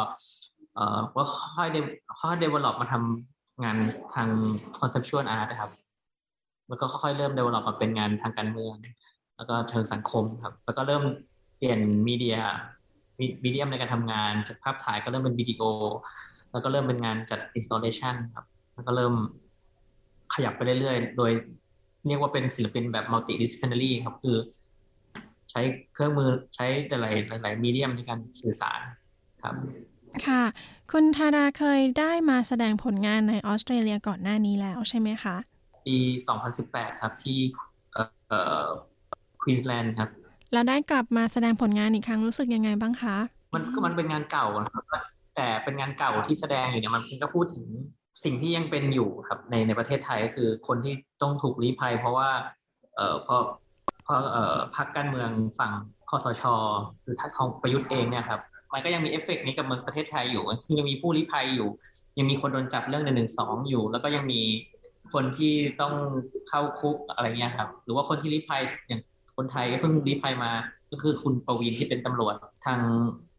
เอ่อว่าค่อย de ค่อย develop มาทำงานทาง conceptual art นะครับ แล้วก็ค่อยๆเริ่ม develop มาเป็นงานทางการเมือง แล้วก็เชิงสังคมครับ แล้วก็เริ่มเปลี่ยน media medium ในการทำงานจากภาพถ่ายก็เริ่มเป็นวิดีโอ แล้วก็เริ่มเป็นงานจัด installation ครับ แล้วก็เริ่มขยับไปเรื่อยๆ โดยเรียกว่าเป็นศิลปินแบบ multidisciplinary ครับ คือ ใช้เครื่องมือใช้หลายๆหลายมีเดียมในการสื่อสารครับ ค่ะ คุณธาดาเคยได้มาแสดงผลงานในออสเตรเลียก่อนหน้านี้แล้วใช่ไหมคะ ปี 2018 ครับที่เอ่อควีนสแลนด์ครับ แล้วได้กลับมาแสดงผลงานอีกครั้งรู้สึกยังไงบ้างคะ มันก็มันเป็นงานเก่าครับแต่เป็นงานเก่าที่แสดงอยู่เนี่ยมันก็พูดถึงสิ่งที่ยังเป็นอยู่ครับในในประเทศไทยก็คือคนที่ต้องถูกลี้ภัย เพราะว่า เอ่อเพราะเพราะเอ่อพรรคการเมืองฝั่งคสชหรือรัฐของประยุทธ์เองเนี่ยครับมันก็ยังมีเอฟเฟกนี้กับเมืองประเทศไทยอยู่ซึ่งยังมีผู้ลี้ภัยอยู่ ยังมีคนโดนจับเรื่องหนึ่งหนึ่งสองอยู่ แล้วก็ยังมี คนที่ต้องเข้าคุกอะไรเงี้ยครับ หรือว่าคนที่ลี้ภัยอย่างคนไทยก็เพิ่งลี้ภัยมา ก็คือคุณประวินที่เป็นตำรวจ ทาง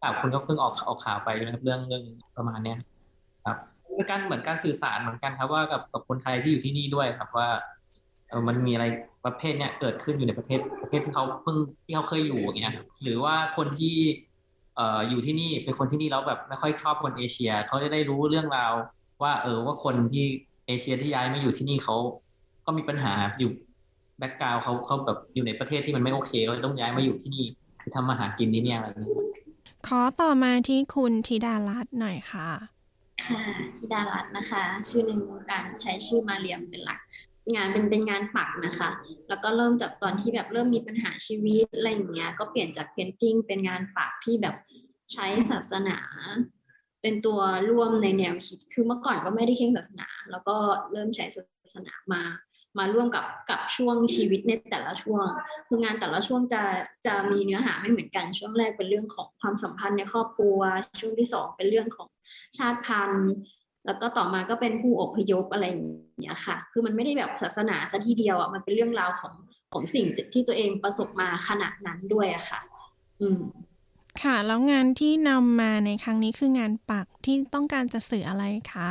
ข่าวคุณก็เพิ่งออกออกข่าวไปนะครับเรื่องเรื่องประมาณเนี้ยครับเป็นการเหมือนการสื่อสารเหมือนกันครับว่ากับกับคนไทยที่อยู่ที่นี่ด้วยครับว่ามันมีอะไรประเภทเนี้ยเกิดขึ้นอยู่ในประเทศประเทศที่เขาเพิ่งที่เขาเคยอยู่อย่างเงี้ยหรือว่าคนที่เอ่ออยู่ที่นี่เป็นคนที่นี่แล้วแบบไม่ค่อยชอบคนเอเชีย เขาจะได้รู้เรื่องราวว่า เออว่าคนที่ เอเชียที่ย้ายมาอยู่ที่นี่เขาก็มีปัญหาอยู่แบ็กกราวเขาเขาแบบอยู่ในประเทศที่มันไม่โอเคก็ต้องย้ายมาอยู่ที่นี่คือทำมาหากินที่นี่อะไรนี้ขอต่อมาที่คุณธิดารัตน์หน่อยค่ะ ค่ะธิดารัตน์นะคะ ชื่อในวงการใช้ชื่อมาเรียมเป็นหลัก งานเป็นเป็นงานปักนะคะ แล้วก็เริ่มจากตอนที่แบบเริ่มมีปัญหาชีวิตอะไรอย่างเงี้ย ก็เปลี่ยนจากเพนติ้งเป็นงานปักที่แบบใช้ศาสนา เป็นตัวร่วมในแนวคิด คือเมื่อก่อนก็ไม่ได้เข่งศาสนา แล้วก็เริ่มใช้ศาสนามา มาร่วมกับกับช่วงชีวิตในแต่ละช่วง คืองานแต่ละช่วงจะจะมีเนื้อหาไม่เหมือนกัน ช่วงแรกเป็นเรื่องของความสัมพันธ์ในครอบครัว ช่วงที่สองเป็นเรื่องของชาติพันธุ์แล้วก็ต่อมาก็เป็นผู้อพยพอะไรอย่างเงี้ยค่ะ คือมันไม่ได้แบบศาสนาซะทีเดียวอะ มันเป็นเรื่องราวของของสิ่งที่ตัวเองประสบมาขนาดนั้นด้วยอะค่ะ อืม ค่ะ แล้วงานที่นำมาในครั้งนี้คืองานปักที่ต้องการจะสื่ออะไรคะ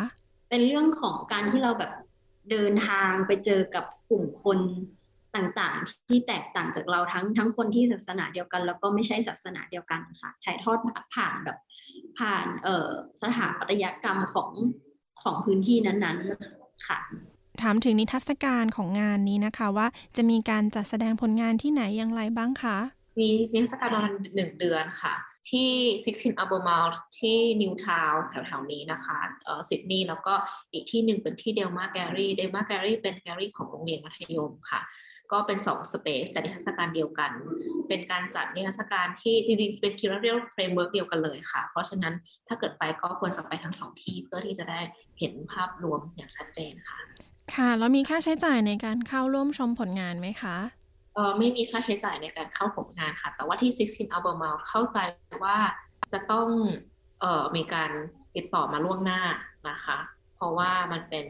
เป็นเรื่องของการที่เราแบบเดินทางไปเจอกับกลุ่มคนต่างๆ ที่แตกต่างจากเราทั้งทั้งคนที่ศาสนาเดียวกัน แล้วก็ไม่ใช่ศาสนาเดียวกันค่ะ ถ่ายทอดผ่านแบบผ่านเอ่อสถาปัตยกรรมของของพื้นที่นั้นๆค่ะ ถามถึงนิทรรศการของงานนี้นะคะว่าจะมีการจัดแสดงผลงานที่ไหนอย่างไรบ้างคะ มีนิทรรศการประมาณหนึ่งเดือนค่ะ ที่ 16 Albemarle ที่นิวทาวน์แถวๆนี้นะคะเอ่อซิดนีย์แล้วก็อีกที่หนึ่งเป็นที่เดลมาแกลลี่เดลมาแกลลี่เป็นแกลลี่ของโรงเรียนมัธยมค่ะ ก็เป็นสองสเปซแต่นิทรรศการเดียวกัน เป็นการจัดนิทรรศการที่จริงๆเป็น curatorial framework เดียวกันเลยค่ะ เพราะฉะนั้นถ้าเกิดไปก็ควรจะไปทั้งสองที่เพื่อที่จะได้เห็นภาพรวมอย่างชัดเจนค่ะ ค่ะแล้วมีค่าใช้จ่ายในการเข้าร่วมชมผลงานไหมคะ ไม่มีค่าใช้จ่ายในการเข้าผลงานค่ะ แต่ว่าที่ 16 Albemarle เข้าใจว่าจะต้องเออมีการติดต่อมาล่วงหน้านะคะ เพราะว่ามันเป็น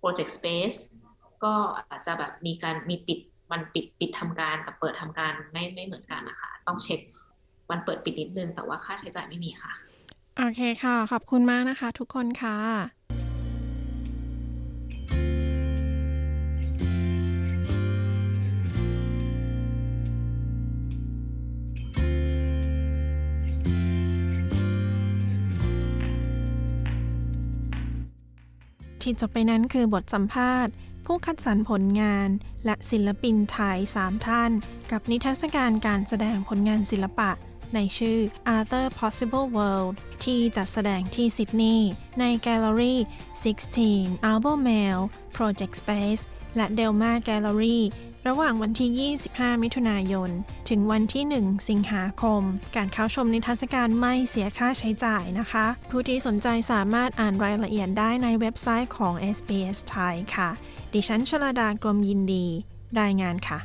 Project Space ก็อาจจะแบบมีการมีปิดวันปิดปิดทำการกับเปิดทำการไม่ไม่เหมือนกันนะคะ ต้องเช็ควันเปิดปิดนิดนึง แต่ว่าค่าใช้จ่ายไม่มีค่ะ โอเคค่ะ ขอบคุณมากนะคะ ทุกคนค่ะ ที่จบไปนั้นคือบทสัมภาษณ์ ผู้คัดสรรผลงาน และศิลปินไทย 3 ท่าน กับนิทรรศการการแสดงผลงานศิลปะ ในชื่อ Other Possible World ที่จัดแสดงที่ซิดนีย์ในแกลเลอรี่ 16 Albemarle Project Space และ Delma Gallery ระหว่างวันที่ 25 มิถุนายน ถึงวันที่ 1 สิงหาคม การเข้าชมนิทรรศการไม่เสียค่าใช้จ่ายนะคะ ผู้ที่สนใจสามารถอ่านรายละเอียดได้ในเว็บไซต์ของ SBS ไทยค่ะ ดิฉันชลาดากรมยินดี รายงานค่ะ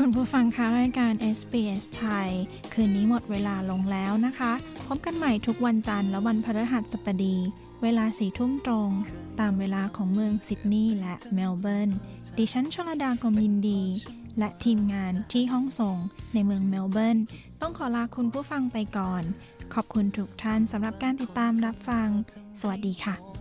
คุณผู้ฟังคะรายการ SBS ไทย คืนนี้หมดเวลาลงแล้วนะคะ พบกันใหม่ทุกวันจันทร์และวันพฤหัสบดี เวลาสี่ทุ่มตรง ตามเวลาของเมืองซิดนีย์และเมลเบิร์น ดิฉันชลดากรมยินดี และทีมงานที่ห้องส่งในเมืองเมลเบิร์น ต้องขอลาคุณผู้ฟังไปก่อน ขอบคุณทุกท่านสำหรับการติดตามรับฟัง สวัสดีค่ะ